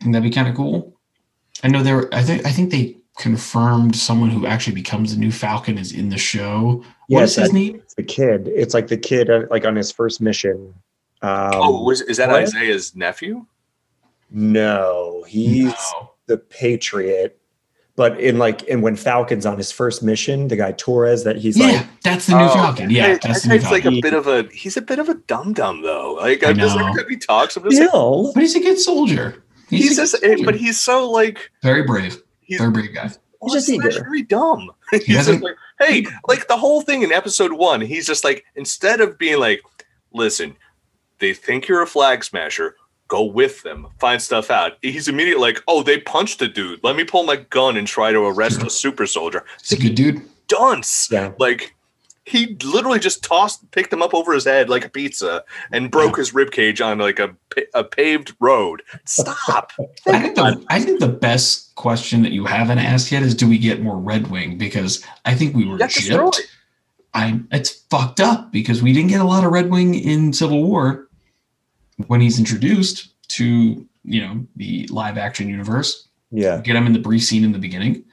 I think that'd be kind of cool. I know there. I think I think they confirmed someone who actually becomes the new Falcon is in the show. what Yes, is his that- name? It's the kid. It's like the kid, uh, like on his first mission. Um, oh, was is that what? Isaiah's nephew? no, he's No. the Patriot. But in like, and when Falcon's on his first mission, the guy Torres that he's Yeah, like, that's the new Oh, Falcon. Yeah, Hey, that's that the new guy's like a bit of a he's a bit of a dum dum though. Like I I'm just know. every time he talks, I'm just like, but he's a good soldier. he's a good just soldier. but he's so like very brave. He's Very brave guy. He's just very dumb. he's just like, hey, like the whole thing in episode one, he's just like, instead of being like, listen, they think you're a flag smasher, go with them, find stuff out. He's immediately like, oh, they punched a dude. Let me pull my gun and try to arrest a super soldier. He's a good dude. Dunce. Yeah. Like he literally just tossed, picked him up over his head like a pizza, and broke his rib cage on like a a paved road. Stop. I think the I think the best question that you haven't asked yet is do we get more Red Wing? Because I think we were Got destroyed. chipped. I'm it's fucked up because we didn't get a lot of Red Wing in Civil War when he's introduced to you know the live action universe. Yeah. Get him in the brief scene in the beginning.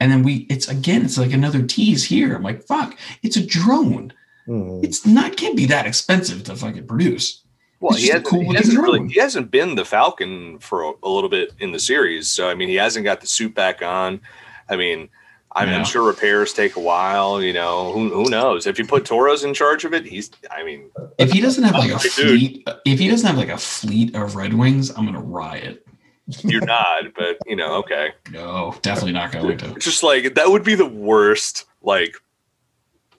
And then we it's again, it's like another tease here. I'm like, fuck, it's a drone. Hmm. It's not can't be that expensive to fucking produce. Well, he hasn't, cool he, hasn't really, he hasn't been the Falcon for a, a little bit in the series. So, I mean, he hasn't got the suit back on. I mean, I mean, Yeah. I'm sure repairs take a while. You know, who, who knows? If you put Torres in charge of it, he's, I mean, If he doesn't have like a Dude. fleet, if he doesn't have like a fleet of Red Wings, I'm gonna riot. You're not, but, you know, okay. No, definitely not going to. It's just like, that would be the worst, like,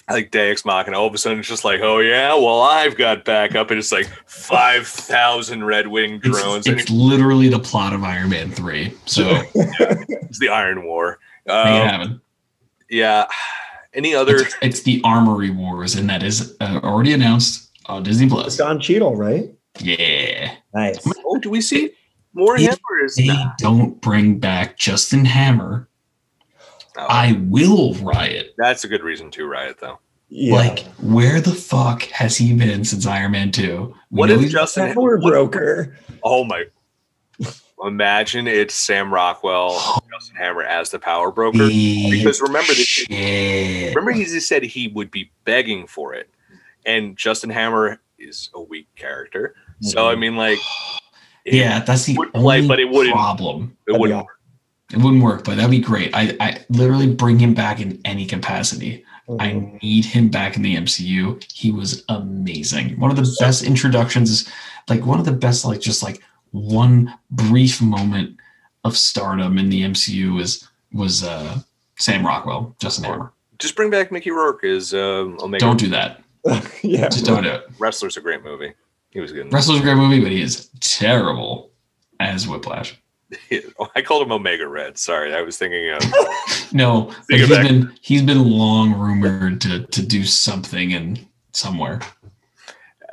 like Deus Machina. All of a sudden, it's just like, oh, yeah, well, I've got backup. And it's like 5,000 Red Wing drones. It's, and it's literally the plot of Iron Man three. So it's the Iron War. Um, happen. yeah. Any other It's, it's the Armor Wars, and that is uh, already announced on Disney Plus. Don Cheadle, right? Yeah, Nice. Oh, do we see more of If him is they not? don't bring back Justin Hammer, Oh, I will riot. that's a good reason to riot, though. Yeah. Like, where the fuck has he been since Iron Man two? We What if Justin? Hammer what- broker. oh my! Imagine it's Sam Rockwell, Justin Hammer as the power broker. Because remember this- Remember, he just said he would be begging for it, and Justin Hammer is a weak character. So I mm-hmm. mean, like, it- yeah, that's the would play, only but it wouldn't- problem. it that'd wouldn't work. It wouldn't work, but that'd be great. I, I literally bring him back in any capacity. I Mhm. need him back in the MCU. He was amazing. One of the best introductions, like one of the best, like just like one brief moment of stardom in the MCU was was uh Sam Rockwell, Justin Hammer. Just bring back Mickey Rourke as um, Omega. Don't do that. yeah. Just don't do it. Wrestler's a great movie. He was good. Wrestler's a great movie, but he is terrible as Whiplash. I called him Omega Red. Sorry, I was thinking of. No, but he's that. been he's been long rumored to to do something and somewhere.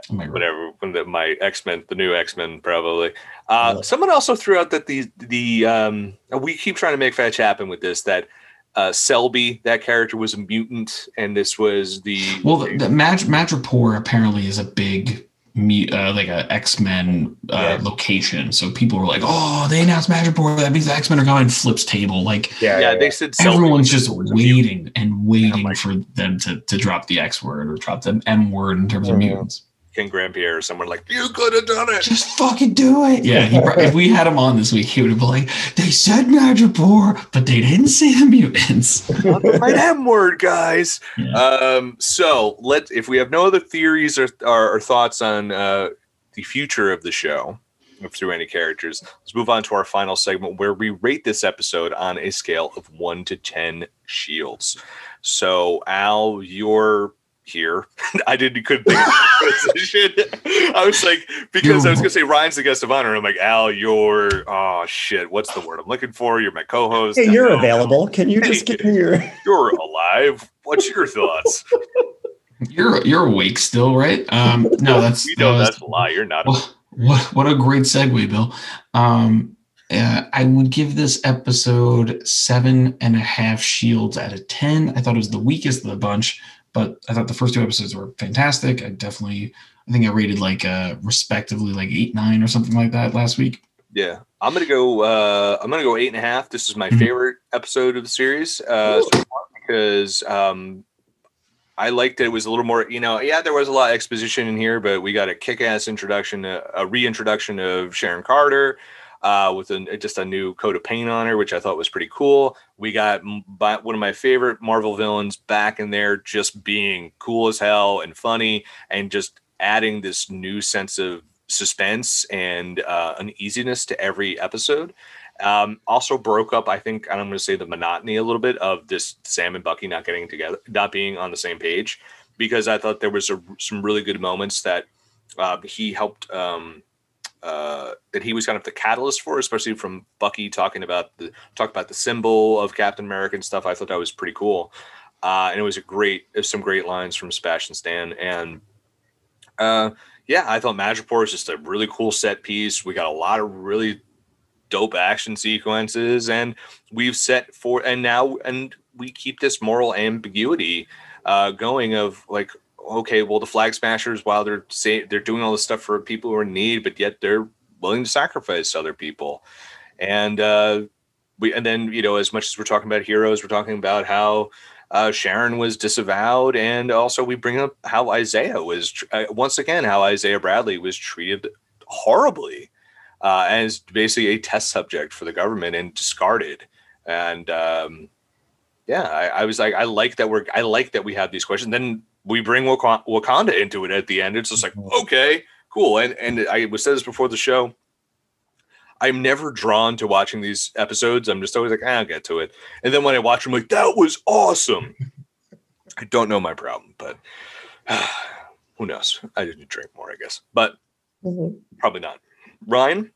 Whatever my x-men the new x-men probably uh Yeah. someone also threw out that the the um we keep trying to make fetch happen with this that uh selby that character was a mutant and this was the Well, the, the Mad- Madripoor apparently is a big uh, like a X Men uh, Yeah. location. So people were like, "Oh, they announced Madripoor. That means the X Men are coming." Flips table. Like Yeah, Yeah, yeah, they said everyone's just was a mutant. waiting and waiting like- for them to to drop the X word or drop the M word in terms of mutants. Ken Grandpierre or someone like you could have done it. Just fucking do it. Yeah, he, pro- if we had him on this week, he would have been like, "They said Madripoor, but they didn't say the mutants." right M word, guys. Yeah. Um, so let if we have no other theories or, or, or thoughts on uh, the future of the show through any characters, let's move on to our final segment where we rate this episode on a scale of one to ten shields. So Al, you're here. I didn't couldn't think of the position. I was like, because I was gonna say Ryan's the guest of honor. I'm like, Al, you're oh shit, what's the word I'm looking for? You're my co-host. Hey, you're No. available. Can you just give me your? You're alive. What's your thoughts? You're you're awake still, right? Um, no, that's We know that was- that's a lie. You're not. Well, what what a great segue, Bill. Um, uh, I would give this episode seven and a half shields out of ten. I thought it was the weakest of the bunch, but I thought the first two episodes were fantastic. I definitely, I think I rated like uh, respectively like eight nine or something like that last week. Yeah, I'm gonna go. Uh, I'm gonna go eight and a half. This is my Mhm. favorite episode of the series uh, so because um, I liked it. It was a little more. You know, yeah, there was a lot of exposition in here, but we got a kick-ass introduction, a, a reintroduction of Sharon Carter. Uh, with a, just a new coat of paint on her, which I thought was pretty cool. We got one of my favorite Marvel villains back in there, just being cool as hell and funny, and just adding this new sense of suspense and uh, uneasiness to every episode. Um, also broke up, I think, and I'm going to say the monotony a little bit of this Sam and Bucky not getting together, not being on the same page, because I thought there was a, some really good moments that uh, he helped. Um, uh, that he was kind of the catalyst for, especially from Bucky talking about the talk about the symbol of Captain America and stuff. I thought that was pretty cool, uh, and it was a great, there's some great lines from Sebastian Stan, and uh, yeah, I thought Madripoor is just a really cool set piece. We got a lot of really dope action sequences, and we've set for and now and we keep this moral ambiguity uh, going of like, okay, well, the flag smashers, while they're say they're doing all this stuff for people who are in need, but yet they're willing to sacrifice other people, and uh, we and then you know as much as we're talking about heroes, we're talking about how uh, Sharon was disavowed, and also we bring up how Isaiah was uh, once again how Isaiah Bradley was treated horribly uh, as basically a test subject for the government and discarded. And um, yeah, I, I was like, I like that we're I like that we have these questions. Then we bring Wak- Wakanda into it at the end. It's just like okay, cool. And and I was said this before the show. I'm never drawn to watching these episodes. I'm just always like, "Ah, I'll get to it. And then when I watch them, like, that was awesome. I don't know my problem, but who knows? I didn't drink more, I guess, but probably not. Ryan,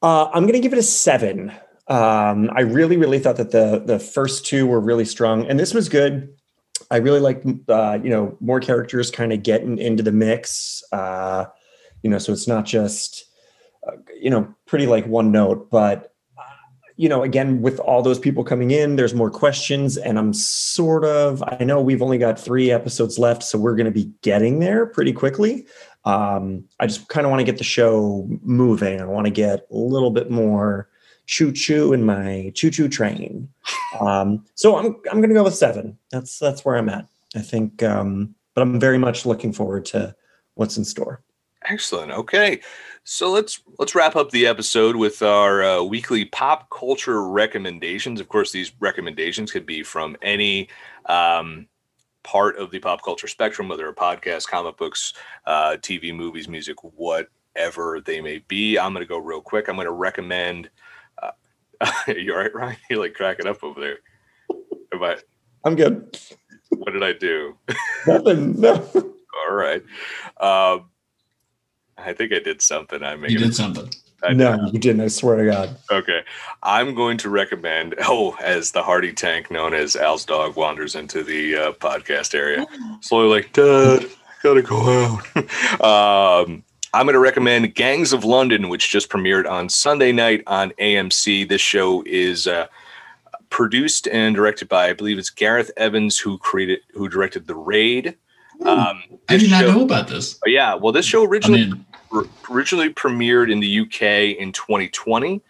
Uh, I'm going to give it a seven. Um, I really, really thought that the the first two were really strong, and this was good. I really like, uh, you know, more characters kind of getting into the mix. Uh, you know, so it's not just, uh, you know, pretty like one note, but uh, you know, again, with all those people coming in, there's more questions, and I'm sort of. I know we've only got three episodes left, so we're going to be getting there pretty quickly um, I just kind of want to get the show moving. I want to get a little bit more choo choo in my choo choo train. Um, so I'm I'm to go with seven. That's that's where I'm at. I think, um, but I'm very much looking forward to what's in store. excellent. Okay, so let's let's wrap up the episode with our uh, weekly pop culture recommendations. Of course, these recommendations could be from any um, part of the pop culture spectrum, whether a podcast, comic books, uh, TV, movies, music, whatever they may be. I'm going to go real quick. I'm going to recommend. Uh, you all right, Ryan? You're like cracking up over there. Am I, I'm good. what did I do? Nothing. No. All right. Um, I think I did something. I made You did something. I did. No, you didn't. I swear to God. Okay. I'm going to recommend, oh, as the hardy tank known as Al's dog wanders into the uh, podcast area, slowly like, Dad, gotta go out. um, I'm going to recommend Gangs of London, which just premiered on Sunday night on AMC. This show is uh, produced and directed by, I believe it's Gareth Evans, who created, who directed The Raid. Um, I did not show- know about this. Oh, yeah, well, this show originally r- originally premiered in the UK in 2020,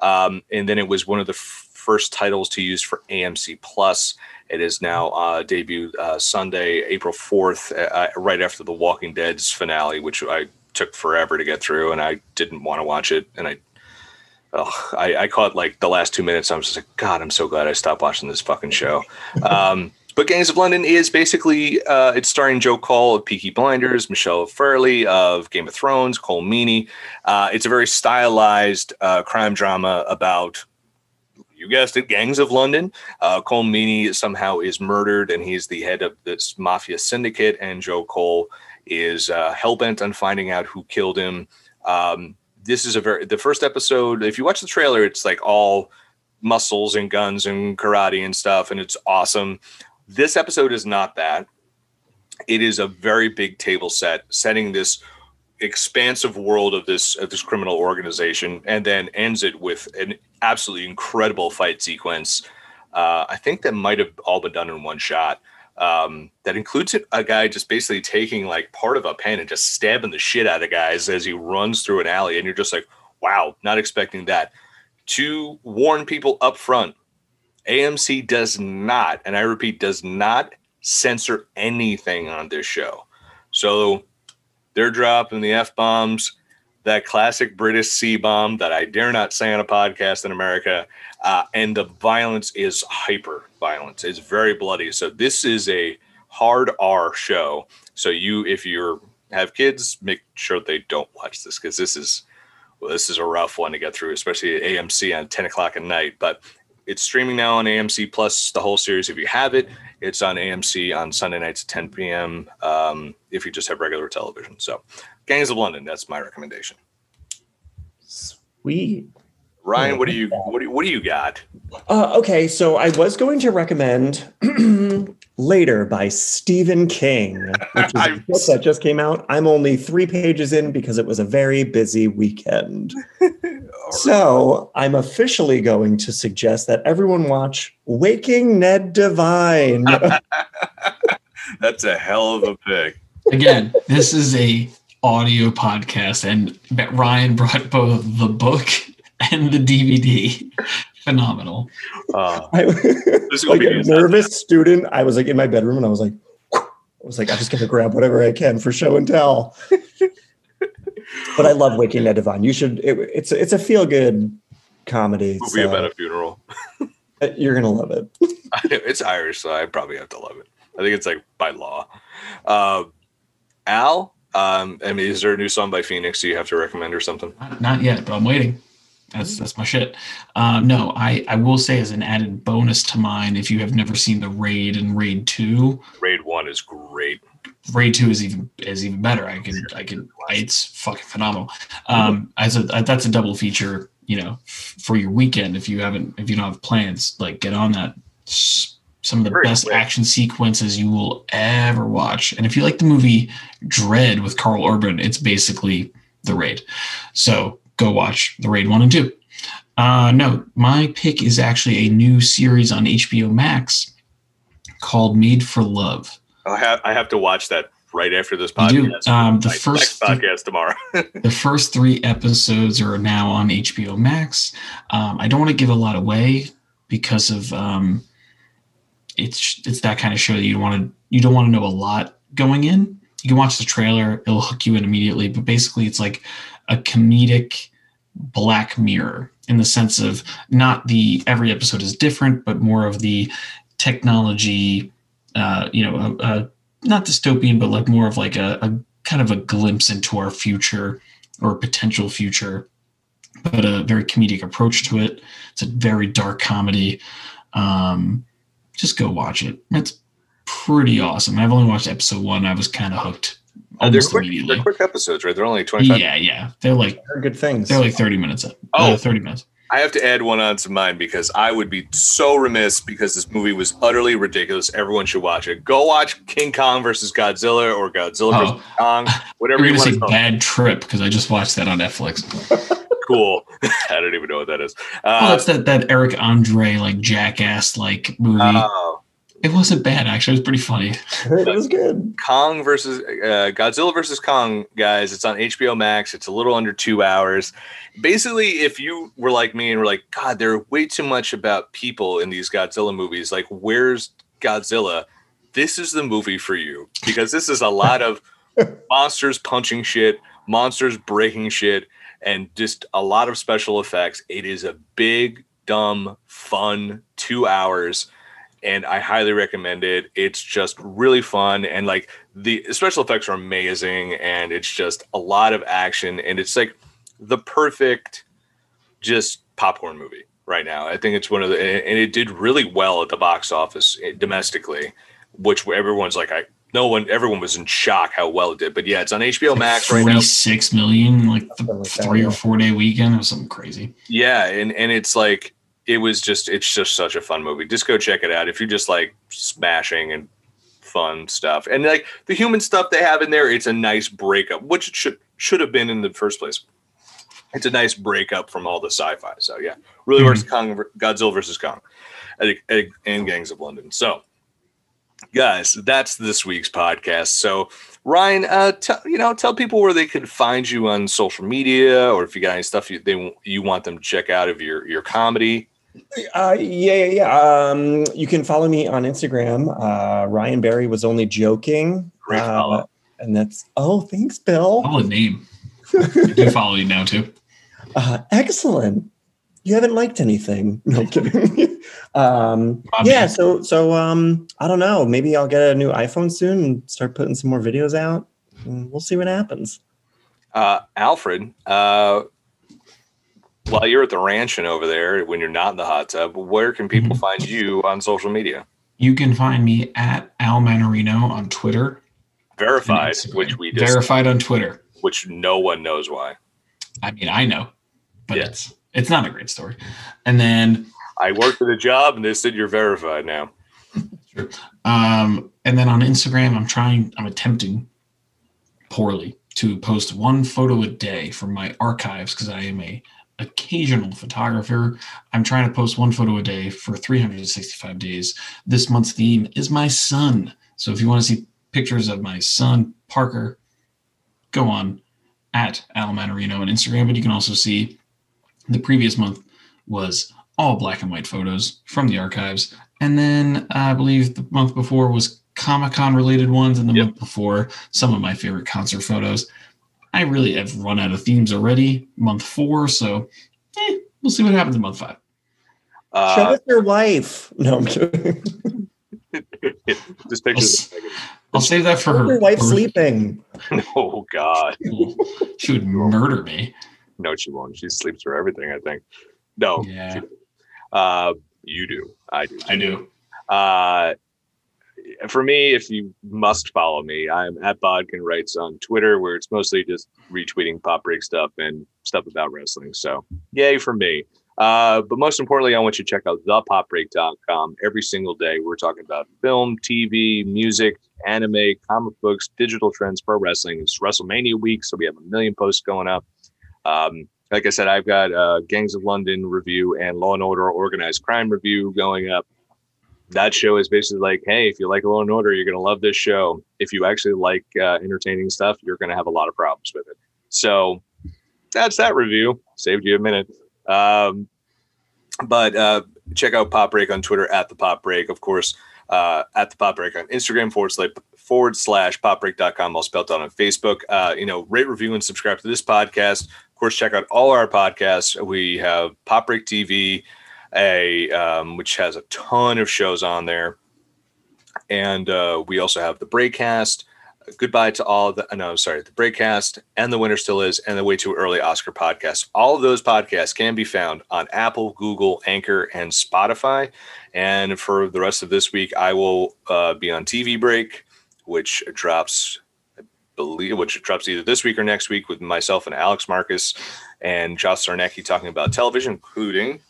um, and then it was one of the f- first titles to use for AMC Plus. It is now uh, debuted uh, Sunday, April 4th, uh, right after The Walking Dead's finale, which I took forever to get through, and I didn't want to watch it, and I. Oh, I, I caught like the last two minutes. I was just like, God, I'm so glad I stopped watching this fucking show. Um, but Gangs of London is basically uh, it's starring Joe Cole of Peaky Blinders, Michelle Fairley of Game of Thrones, Colm Meaney. Uh, it's a very stylized uh, crime drama about you guessed it, gangs of London. Uh, Colm Meaney somehow is murdered, and he's the head of this mafia syndicate. And Joe Cole is uh, hell bent on finding out who killed him. Um, this is a very the first episode. If you watch the trailer, it's like all muscles and guns and karate and stuff, and it's awesome. This episode is not that. It is a very big table set, setting this expansive world of this of this criminal organization, and then ends it with an absolutely incredible fight sequence. Uh, I think that might have all been done in one shot. Um, that includes a guy just basically taking like part of a pen and just stabbing the shit out of guys as he runs through an alley, and you're just like, wow, not expecting that. To warn people up front, AMC does not, and I repeat, does not censor anything on this show. So they're dropping the F bombs, that classic British C bomb that I dare not say on a podcast in America. Uh, and the violence is hyper violence. It's very bloody. So this is a hard R show. So you, if you're have kids, make sure they don't watch this because this is well, this is a rough one to get through, especially at AMC on 10 o'clock at night. But it's streaming now on AMC Plus, the whole series. If you have it, it's on AMC on Sunday nights at 10 p.m. Um, if you just have regular television. So, Gangs of London, that's my recommendation. Sweet. Ryan, what do you what do you, what do you got? Uh, okay, so I was going to recommend Later by Stephen King, which is a I'm- book that just came out. I'm only three pages in because it was a very busy weekend. So I'm officially going to suggest that everyone watch Waking Ned Devine. That's a hell of a pick. Again, this is a audio podcast, and Ryan brought both the book and the DVD. Phenomenal. Uh, I, is like a used. nervous student, I was like in my bedroom and I was like, I was like, I'm just gonna grab whatever I can for show and tell. but I love Waking Ned Devine. You should. It, it's it's a feel good comedy. movie so about a funeral. you're gonna love it. it's Irish, so I probably have to love it. I think it's like by law. Uh, Al, um, I mean, is there a new song by Phoenix Do you have to recommend or something? Not- Not yet, but I'm waiting. That's that's my shit. Uh, no, I I will say as an added bonus to mine, if you have never seen the Raid and Raid Two, Raid One is great. Raid Two is even is even better. I can I can it's fucking phenomenal. Um, as a that's a double feature. You know, for your weekend if you haven't if you don't have plans, like get on that. Some of the Very best quick. action sequences you will ever watch. And if you like the movie Dredd with Karl Urban, it's basically the Raid. So go watch the Raid one and two. Uh, no, my pick is actually a new series on HBO Max called Made for Love. I have I have to watch that right after this podcast. Um, the first podcast tomorrow. the first three episodes are now on HBO Max. Um, I don't want to give a lot away because of um, it's it's that kind of show that you want to you don't want to know a lot going in. You can watch the trailer; it'll hook you in immediately. But basically, it's like a comedic Black Mirror in the sense of not the every episode is different, but more of the technology. Uh, you know, uh, uh, not dystopian, but like more of like a, a kind of a glimpse into our future or potential future, but a very comedic approach to it. It's a very dark comedy. Um, just go watch it. It's pretty awesome. I've only watched episode one. I was kind of hooked Uh, they're quick. immediately. They're quick episodes, right? They're only twenty five. Yeah, yeah. They're like They're good things. they're like thirty minutes. Oh. Oh, 30 minutes. I have to add one on to mine because I would be so remiss because this movie was utterly ridiculous. Everyone should watch it. Go watch King Kong versus Godzilla or Godzilla Oh. versus Kong, whatever We're you gonna want say to call bad trip because I just watched that on Netflix. Cool. I don't even know what that is. oh, Uh, that's that that Eric Andre like jackass like movie. oh, It wasn't bad actually. It was pretty funny. It was good. Kong versus uh, Godzilla versus Kong, guys. It's on HBO Max. It's a little under two hours. Basically, if you were like me and were like, God, there are way too much about people in these Godzilla movies. Like, where's Godzilla? This is the movie for you because this is a lot of monsters punching shit, monsters breaking shit, and just a lot of special effects. It is a big, dumb, fun two hours and I highly recommend it. It's just really fun and like the special effects are amazing and it's just a lot of action and it's like the perfect just popcorn movie right now. I think it's one of the and it did really well at the box office eh, domestically, which everyone's like I no one everyone was in shock how well it did. But yeah, it's on HBO Max right now. Forty six million, like the Something like that, three yeah. or four day weekend. or something crazy. Yeah, and and it's like it was just it's just such a fun movie. Just go check it out if you just like smashing and fun stuff. And like the human stuff they have in there, it's a nice breakup, which it should should have been in the first place. It's a nice breakup from all the sci-fi. So yeah, really Mhm. works. Kong, Godzilla versus Kong, and, Gangs of London. So guys, that's this week's podcast. So Ryan, uh, tell you know, tell people where they can find you on social media, or if you got any stuff you they you want them to check out of your your comedy. Uh, yeah, yeah, yeah. Um, you can follow me on Instagram. Uh, Ryan Barry was only joking. Great Uh, and that's oh, thanks, Bill. Solid name. I do follow you now too. Uh, excellent. You haven't liked anything. No I'm kidding. um, yeah, so so um, I don't know. Maybe I'll get a new iPhone soon and start putting some more videos out. And we'll see what happens. Uh, Alfred, uh, while you're at the ranch and over there, when you're not in the hot tub, where can people Mhm. find you on social media? You can find me at Al Manarino on Twitter. Verified, which we just, verified on Twitter. which no one knows why. I mean, I know, but Yeah. it's it's not a great story. And then I worked at a job and they said you're verified now. um and then on Instagram, I'm trying, I'm attempting poorly to post one photo a day from my archives because I am a occasional photographer. I'm trying to post one photo a day for 365 days. This month's theme is my son. So if you want to see pictures of my son, Parker, go on at Alamanarino on Instagram, but you can also see the previous month was all black and white photos from the archives. And then I believe the month before was Comic Con related ones, and the Yep. month before, some of my favorite concert photos. I really have run out of themes already, month four, so eh, we'll see what happens in month five. Show Uh, us your wife. No, I'm kidding. just pictures. of I'll save that for her. your wife birth- sleeping. Megan. Oh God, She would murder me. no, she won't. She sleeps through everything. I think. No, Yeah. uh, you do. I do. I do. Uh, for me, if you must follow me, I'm at Bodkin Writes on Twitter, where it's mostly just retweeting pop break stuff and stuff about wrestling. So, yay for me. Uh, but most importantly, I want you to check out thepopbreak.com. Every single day, we're talking about film, TV, music, anime, comic books, digital trends, pro wrestling. It's WrestleMania week, so we have a million posts going up. Um, like I said, I've got uh, Gangs of London review and Law and Order Organized Crime review going up that show is basically like, hey, if you like Law and Order, you're going to love this show. If you actually like uh, entertaining stuff, you're going to have a lot of problems with it. So that's that review. Saved you a minute. Um, but uh, check out Pop Break on Twitter at the Pop Break, of course. Uh, at the Pop Break on Instagram forward slash forward slash popbreak.com, all spelled out on Facebook. Uh, you know, rate, review, and subscribe to this podcast. Of course, check out all our podcasts. We have Pop Break TV, a um, which has a ton of shows on there, and uh, we also have the Breakcast. Goodbye to all the no, sorry, the Breakcast and the Winter Still Is and the Way Too Early Oscar podcast. All of those podcasts can be found on Apple, Google, Anchor, and Spotify. And for the rest of this week, I will uh, be on TV Break, which drops, I believe, which drops either this week or next week with myself and Alex Marcus and Josh Sarnacki talking about television, including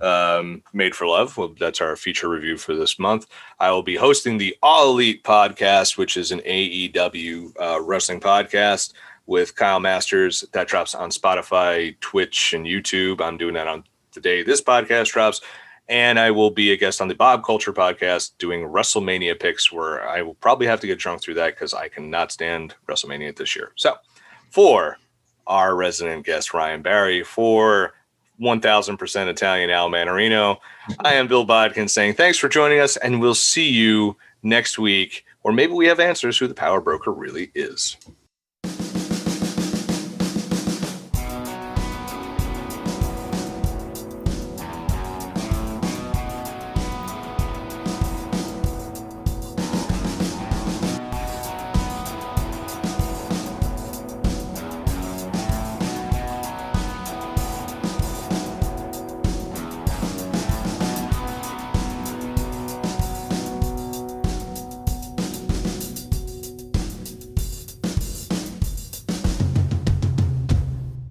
um, Made for Love. Well, that's our feature review for this month. I will be hosting the All Elite podcast, which is an AEW uh, wrestling podcast with Kyle Masters. That drops on Spotify, Twitch, and YouTube. I'm doing that on the day this podcast drops. And I will be a guest on the Bob Culture podcast doing WrestleMania picks, where I will probably have to get drunk through that because I cannot stand WrestleMania this year. So, for our resident guest, Ryan Barry, for 1000% Italian Al Manarino, I am Bill Bodkin saying thanks for joining us, and we'll see you next week, or maybe we have answers who the power broker really is.